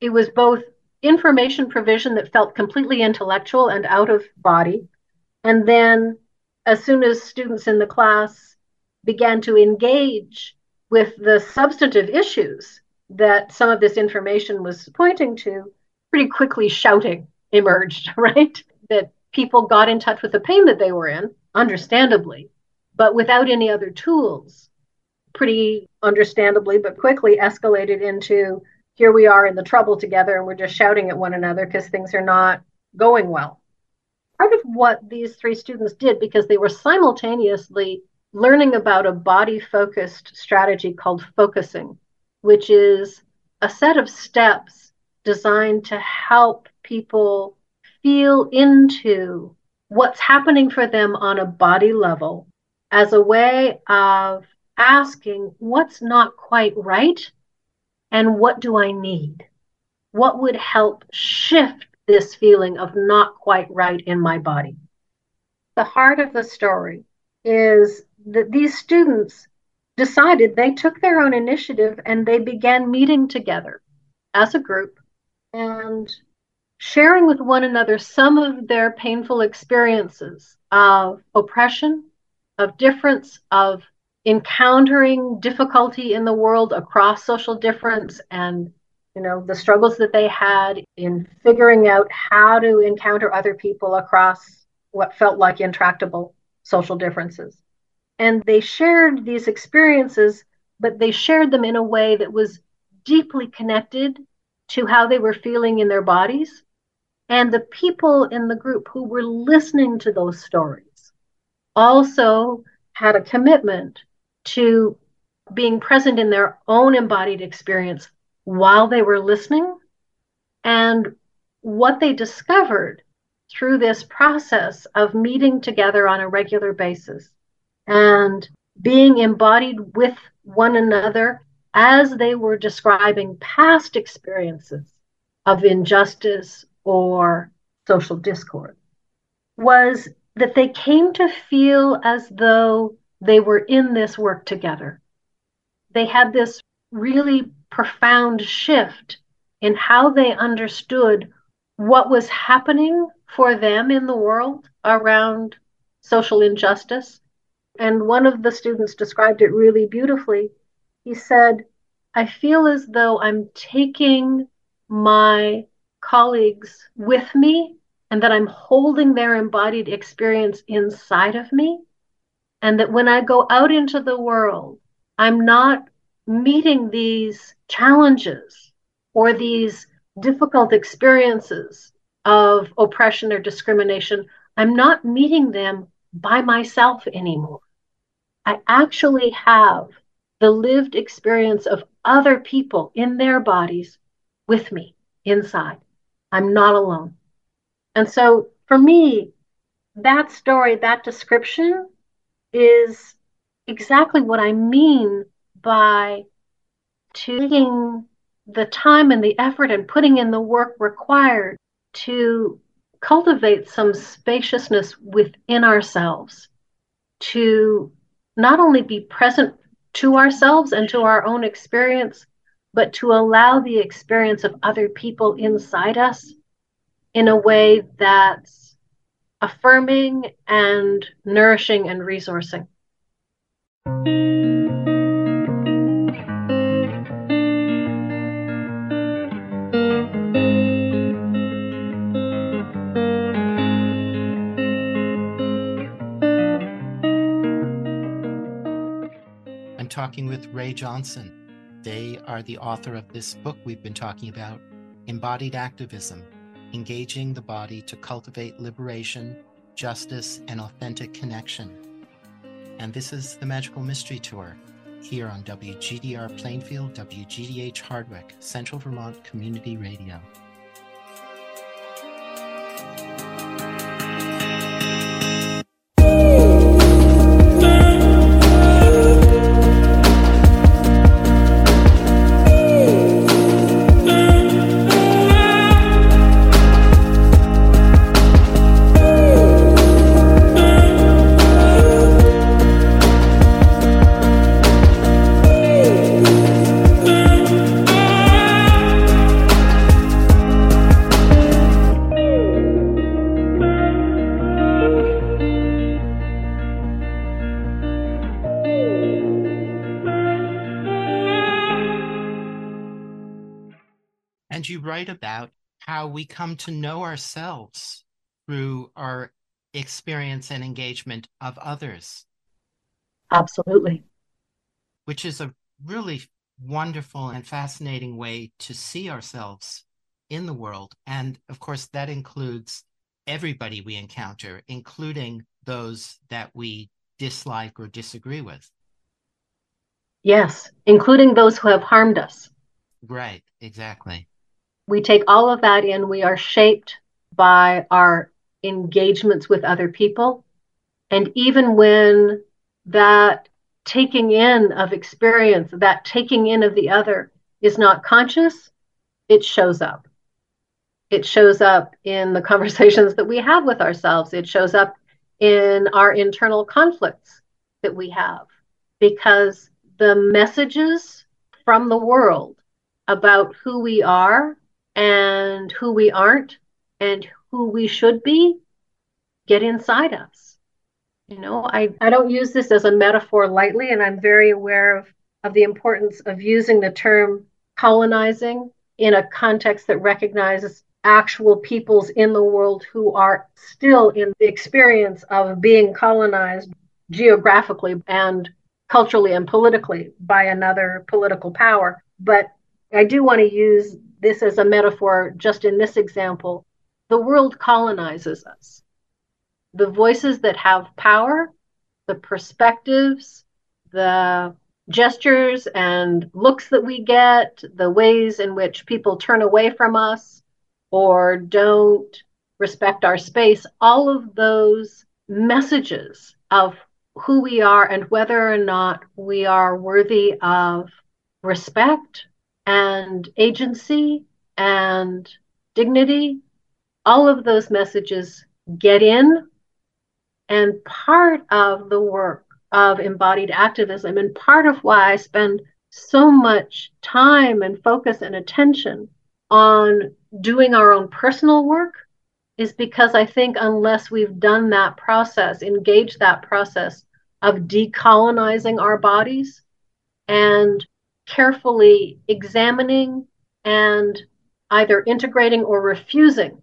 it was both information provision that felt completely intellectual and out of body. And then, as soon as students in the class began to engage with the substantive issues that some of this information was pointing to, pretty quickly shouting emerged, right? That people got in touch with the pain that they were in, understandably, but without any other tools, pretty understandably, but quickly escalated into here we are in the trouble together and we're just shouting at one another because things are not going well. Part of what these three students did, because they were simultaneously learning about a body focused strategy called focusing, which is a set of steps designed to help people feel into what's happening for them on a body level as a way of asking what's not quite right and what do I need? What would help shift this feeling of not quite right in my body? The heart of the story is that these students decided they took their own initiative and they began meeting together as a group and sharing with one another some of their painful experiences of oppression, of difference, of encountering difficulty in the world across social difference and you know the struggles that they had in figuring out how to encounter other people across what felt like intractable social differences and they shared these experiences, but they shared them in a way that was deeply connected to how they were feeling in their bodies. And the people in the group who were listening to those stories also had a commitment to being present in their own embodied experience while they were listening. And what they discovered through this process of meeting together on a regular basis and being embodied with one another as they were describing past experiences of injustice or social discord was that they came to feel as though they were in this work together. They had this really profound shift in how they understood what was happening for them in the world around social injustice and one of the students described it really beautifully. He said, I feel as though I'm taking my colleagues with me and that I'm holding their embodied experience inside of me. And that when I go out into the world, I'm not meeting these challenges or these difficult experiences of oppression or discrimination. I'm not meeting them by myself anymore. I actually have the lived experience of other people in their bodies with me inside. I'm not alone. And so for me, that story, that description is exactly what I mean by taking the time and the effort and putting in the work required to cultivate some spaciousness within ourselves, to not only be present to ourselves and to our own experience, but to allow the experience of other people inside us in a way that's affirming and nourishing and resourcing. Talking with Rae Johnson. They are the author of this book we've been talking about, Embodied Activism Engaging the Body to Cultivate Liberation, Justice, and Authentic Connection. And this is the Magical Mystery Tour here on WGDR Plainfield, WGDH Hardwick, Central Vermont Community Radio. Write about how we come to know ourselves through our experience and engagement of others. Absolutely. Which is a really wonderful and fascinating way to see ourselves in the world. And of course, that includes everybody we encounter, including those that we dislike or disagree with. Yes, including those who have harmed us. Right, exactly. We take all of that in. We are shaped by our engagements with other people. And even when that taking in of experience, that taking in of the other is not conscious, it shows up. It shows up in the conversations that we have with ourselves. It shows up in our internal conflicts that we have because the messages from the world about who we are and who we aren't and who we should be get inside us. You know, I, I don't use this as a metaphor lightly, and I'm very aware of, of the importance of using the term colonizing in a context that recognizes actual peoples in the world who are still in the experience of being colonized geographically and culturally and politically by another political power. But I do want to use this as a metaphor just in this example. The world colonizes us. The voices that have power, the perspectives, the gestures and looks that we get, the ways in which people turn away from us or don't respect our space, all of those messages of who we are and whether or not we are worthy of respect and agency and dignity, all of those messages get in. And part of the work of embodied activism, and part of why I spend so much time and focus and attention on doing our own personal work, is because I think unless we've done that process, engaged that process of decolonizing our bodies and carefully examining and either integrating or refusing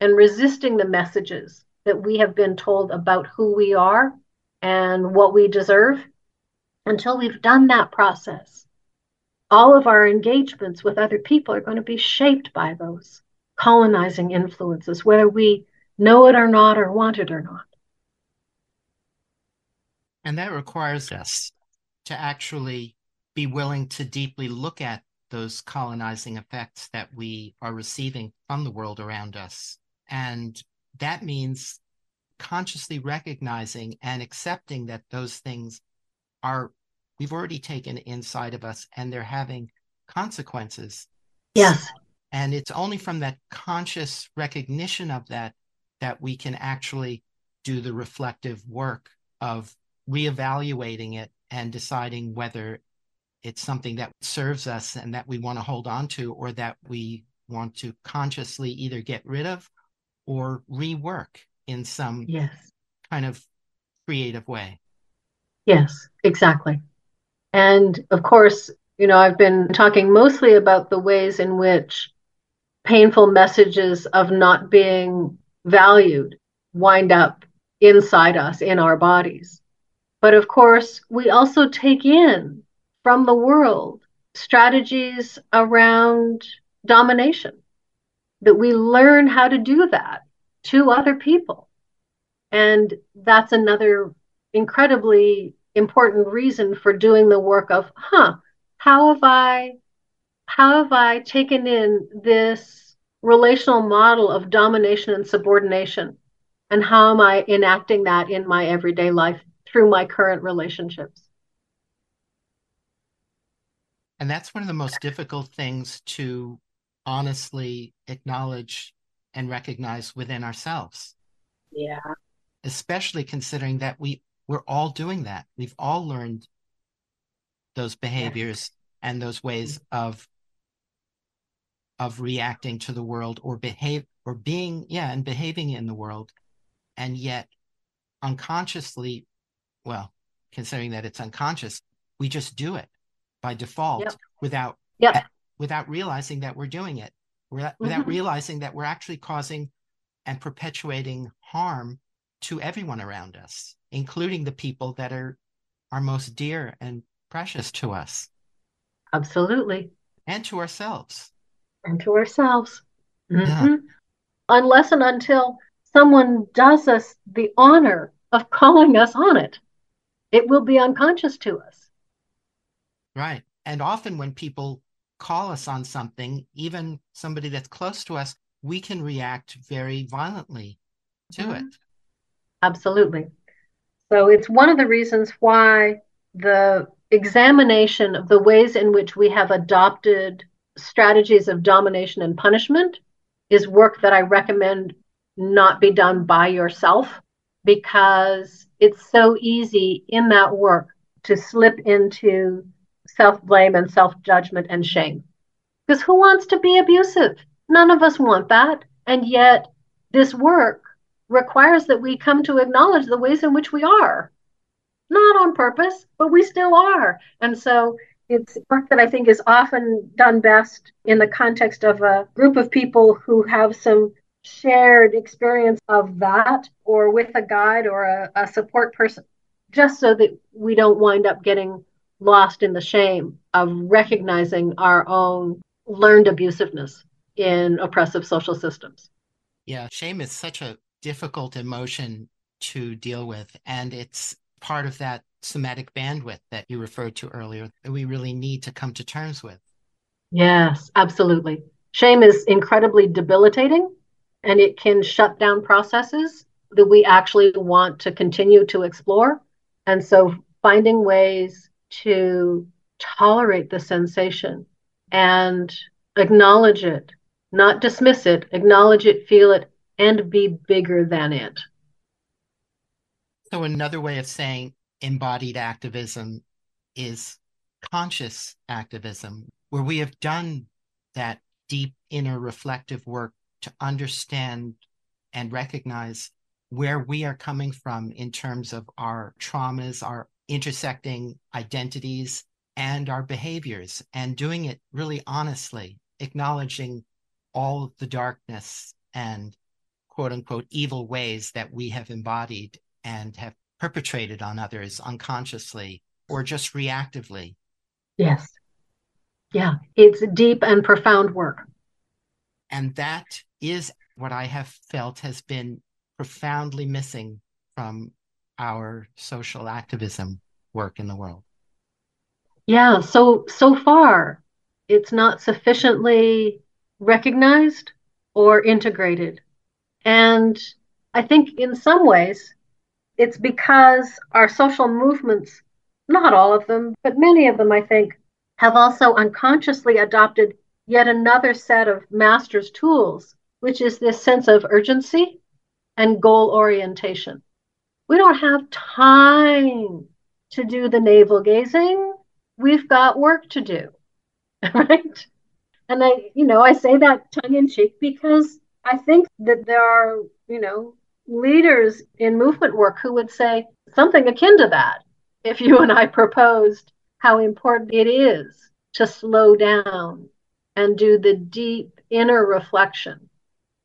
and resisting the messages that we have been told about who we are and what we deserve until we've done that process. All of our engagements with other people are going to be shaped by those colonizing influences, whether we know it or not, or want it or not. And that requires us to actually be willing to deeply look at those colonizing effects that we are receiving from the world around us. And that means consciously recognizing and accepting that those things are, we've already taken inside of us and they're having consequences. Yes. And it's only from that conscious recognition of that that we can actually do the reflective work of reevaluating it and deciding whether it's something that serves us and that we want to hold on to or that we want to consciously either get rid of or rework in some yes. kind of creative way. Yes, exactly. And of course, you know, I've been talking mostly about the ways in which painful messages of not being valued wind up inside us in our bodies. But of course, we also take in from the world strategies around domination, that we learn how to do that to other people. And that's another incredibly important reason for doing the work of, huh, how have I how have I taken in this relational model of domination and subordination? And how am I enacting that in my everyday life through my current relationships? And that's one of the most difficult things to honestly acknowledge and recognize within ourselves. Yeah. Especially considering that we we're all doing that. We've all learned those behaviors yes. and those ways of of reacting to the world or behave or being yeah and behaving in the world and yet unconsciously well considering that it's unconscious we just do it by default yep. without yep. without realizing that we're doing it without, mm-hmm. without realizing that we're actually causing and perpetuating harm to everyone around us including the people that are are most dear and precious to us absolutely and to ourselves and to ourselves mm-hmm. yeah. unless and until someone does us the honor of calling us on it it will be unconscious to us Right. And often when people call us on something, even somebody that's close to us, we can react very violently to mm-hmm. it. Absolutely. So it's one of the reasons why the examination of the ways in which we have adopted strategies of domination and punishment is work that I recommend not be done by yourself because it's so easy in that work to slip into self blame and self judgment and shame. Because who wants to be abusive? None of us want that. And yet, this work requires that we come to acknowledge the ways in which we are. Not on purpose, but we still are. And so it's work that I think is often done best in the context of a group of people who have some shared experience of that, or with a guide or a, a support person, just so that we don't wind up getting lost in the shame of recognizing our own learned abusiveness in oppressive social systems. Yeah, shame is such a difficult emotion to deal with. And it's part of that somatic bandwidth that you referred to earlier that we really need to come to terms with. Yes, absolutely. Shame is incredibly debilitating and it can shut down processes that we actually want to continue to explore. And so finding ways to tolerate the sensation and acknowledge it, not dismiss it, acknowledge it, feel it, and be bigger than it. So, another way of saying embodied activism is conscious activism, where we have done that deep inner reflective work to understand and recognize where we are coming from in terms of our traumas, our intersecting identities and our behaviors and doing it really honestly, acknowledging all of the darkness and quote unquote evil ways that we have embodied and have perpetrated on others unconsciously or just reactively. Yes. Yeah, it's deep and profound work. And that is what I have felt has been profoundly missing from our social activism work in the world. Yeah, so so far it's not sufficiently recognized or integrated. And I think in some ways it's because our social movements, not all of them, but many of them, I think, have also unconsciously adopted yet another set of master's tools, which is this sense of urgency and goal orientation. We don't have time to do the navel gazing. We've got work to do, right? And I, you know, I say that tongue in cheek because I think that there are, you know, leaders in movement work who would say something akin to that if you and I proposed how important it is to slow down and do the deep inner reflection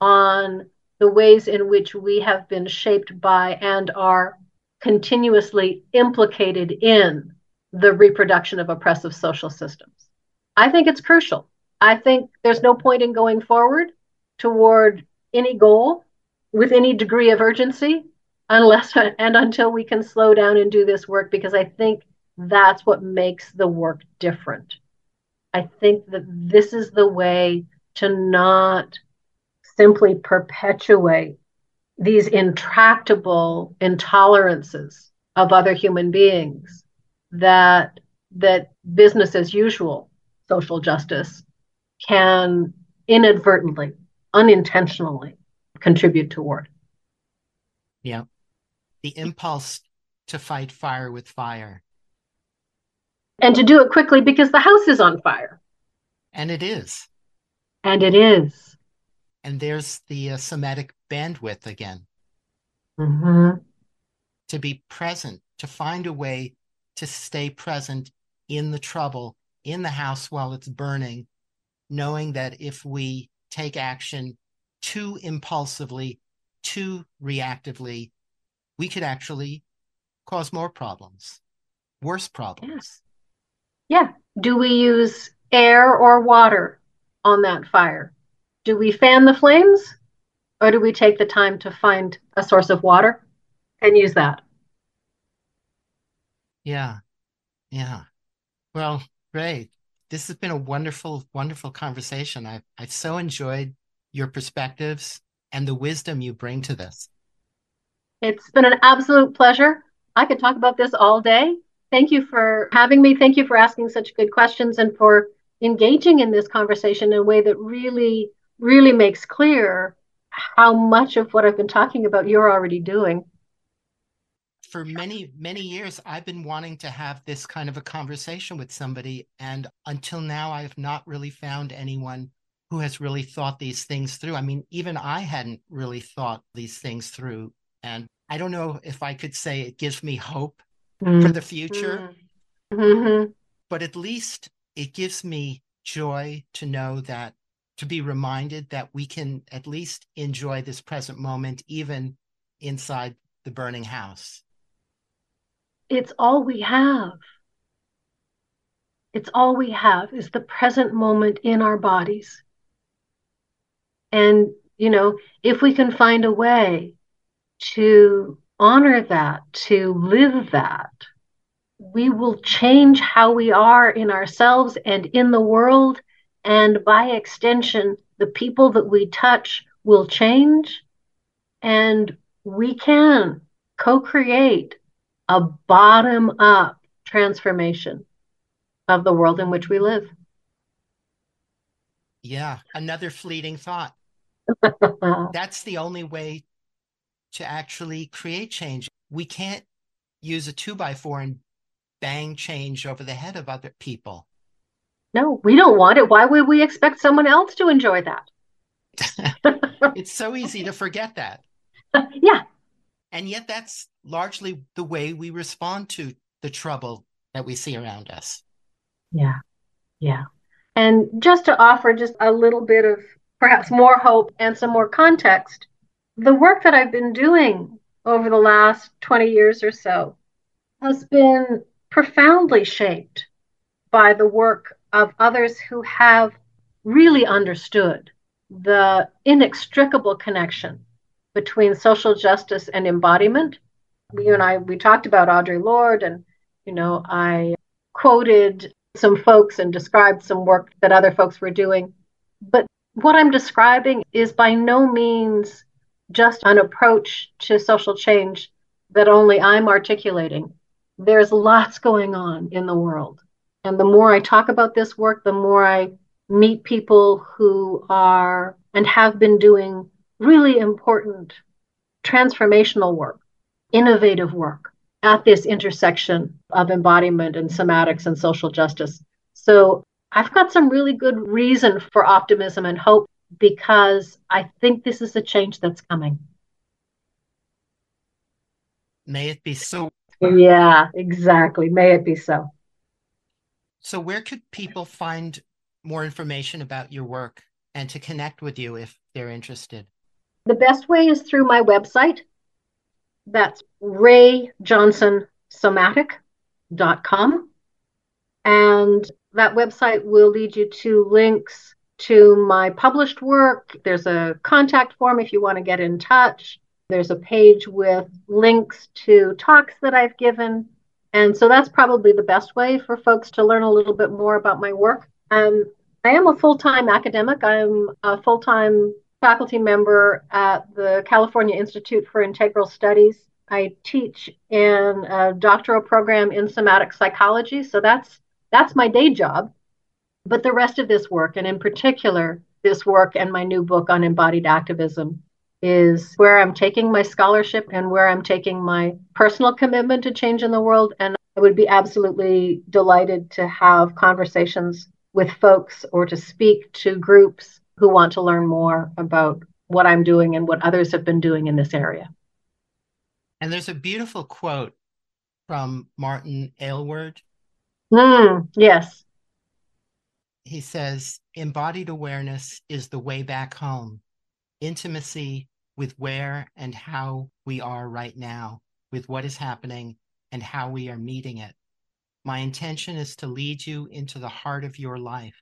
on the ways in which we have been shaped by and are continuously implicated in the reproduction of oppressive social systems. I think it's crucial. I think there's no point in going forward toward any goal with any degree of urgency unless and until we can slow down and do this work because I think that's what makes the work different. I think that this is the way to not simply perpetuate these intractable intolerances of other human beings that that business as usual social justice can inadvertently unintentionally contribute toward. Yeah. The impulse to fight fire with fire. And to do it quickly because the house is on fire. And it is. And it is and there's the uh, somatic bandwidth again. Mm-hmm. To be present, to find a way to stay present in the trouble, in the house while it's burning, knowing that if we take action too impulsively, too reactively, we could actually cause more problems, worse problems. Yeah. Do we use air or water on that fire? Do we fan the flames or do we take the time to find a source of water and use that? Yeah. Yeah. Well, great. This has been a wonderful, wonderful conversation. I've, I've so enjoyed your perspectives and the wisdom you bring to this. It's been an absolute pleasure. I could talk about this all day. Thank you for having me. Thank you for asking such good questions and for engaging in this conversation in a way that really really makes clear how much of what I've been talking about you're already doing. For many, many years, I've been wanting to have this kind of a conversation with somebody. And until now, I have not really found anyone who has really thought these things through. I mean, even I hadn't really thought these things through. And I don't know if I could say it gives me hope mm-hmm. for the future, mm-hmm. but at least it gives me joy to know that to be reminded that we can at least enjoy this present moment even inside the burning house. It's all we have. It's all we have is the present moment in our bodies. And, you know, if we can find a way to honor that, to live that, we will change how we are in ourselves and in the world and by extension, the people that we touch will change, and we can co create a bottom up transformation of the world in which we live. Yeah, another fleeting thought. That's the only way to actually create change. We can't use a two by four and bang change over the head of other people. No, we don't want it. Why would we expect someone else to enjoy that? it's so easy to forget that. yeah. And yet, that's largely the way we respond to the trouble that we see around us. Yeah. Yeah. And just to offer just a little bit of perhaps more hope and some more context, the work that I've been doing over the last 20 years or so has been profoundly shaped by the work of others who have really understood the inextricable connection between social justice and embodiment. You and I, we talked about Audre Lorde, and, you know, I quoted some folks and described some work that other folks were doing. But what I'm describing is by no means just an approach to social change that only I'm articulating. There's lots going on in the world. And the more I talk about this work, the more I meet people who are and have been doing really important transformational work, innovative work at this intersection of embodiment and somatics and social justice. So I've got some really good reason for optimism and hope because I think this is a change that's coming. May it be so. Yeah, exactly. May it be so. So, where could people find more information about your work and to connect with you if they're interested? The best way is through my website. That's raejohnsonsomatic.com. And that website will lead you to links to my published work. There's a contact form if you want to get in touch. There's a page with links to talks that I've given. And so that's probably the best way for folks to learn a little bit more about my work. Um, I am a full time academic. I'm a full time faculty member at the California Institute for Integral Studies. I teach in a doctoral program in somatic psychology. So that's that's my day job. But the rest of this work, and in particular, this work and my new book on embodied activism, is where I'm taking my scholarship and where I'm taking my personal commitment to change in the world. And I would be absolutely delighted to have conversations with folks or to speak to groups who want to learn more about what I'm doing and what others have been doing in this area. And there's a beautiful quote from Martin Aylward. Mm, yes. He says, embodied awareness is the way back home, intimacy with where and how we are right now, with what is happening and how we are meeting it. My intention is to lead you into the heart of your life,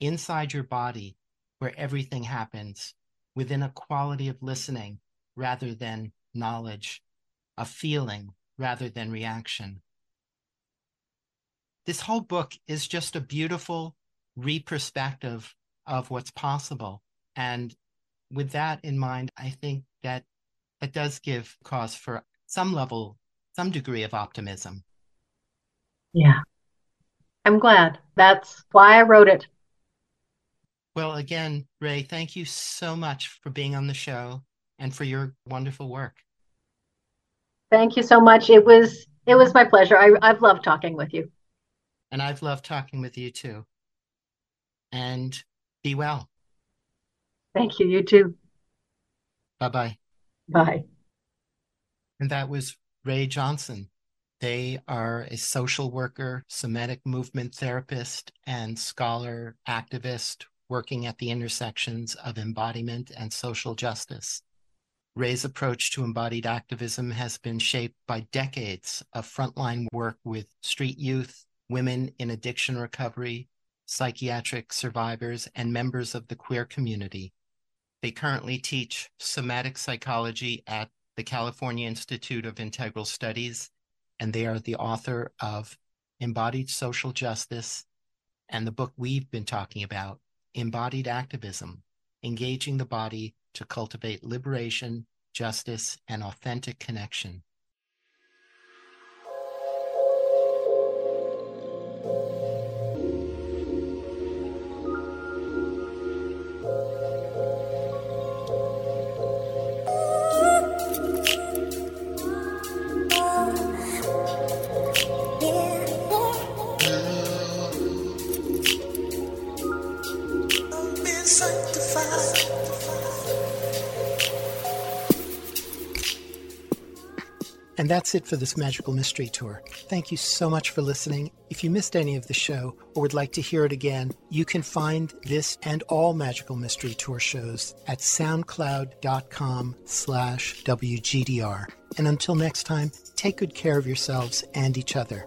inside your body, where everything happens, within a quality of listening rather than knowledge, a feeling rather than reaction. This whole book is just a beautiful reperspective of what's possible. And with that in mind, I think that it does give cause for some level, some degree of optimism. Yeah. I'm glad. That's why I wrote it. Well, again, Rae, thank you so much for being on the show and for your wonderful work. Thank you so much. It was it was my pleasure. I, I've loved talking with you. And I've loved talking with you too and be well. Thank you. You too. Bye bye. Bye. And that was Rae Johnson. They are a social worker, somatic movement therapist, and scholar activist working at the intersections of embodiment and social justice. Rae's approach to embodied activism has been shaped by decades of frontline work with street youth, women in addiction recovery, psychiatric survivors, and members of the queer community. They currently teach somatic psychology at the California Institute of Integral Studies, and they are the author of Embodied Social Justice and the book we've been talking about, Embodied Activism Engaging the Body to Cultivate Liberation, Justice, and Authentic Connection. And that's it for this Magical Mystery Tour. Thank you so much for listening. If you missed any of the show or would like to hear it again, you can find this and all Magical Mystery Tour shows at soundcloud.com slash WGDR. And until next time, take good care of yourselves and each other.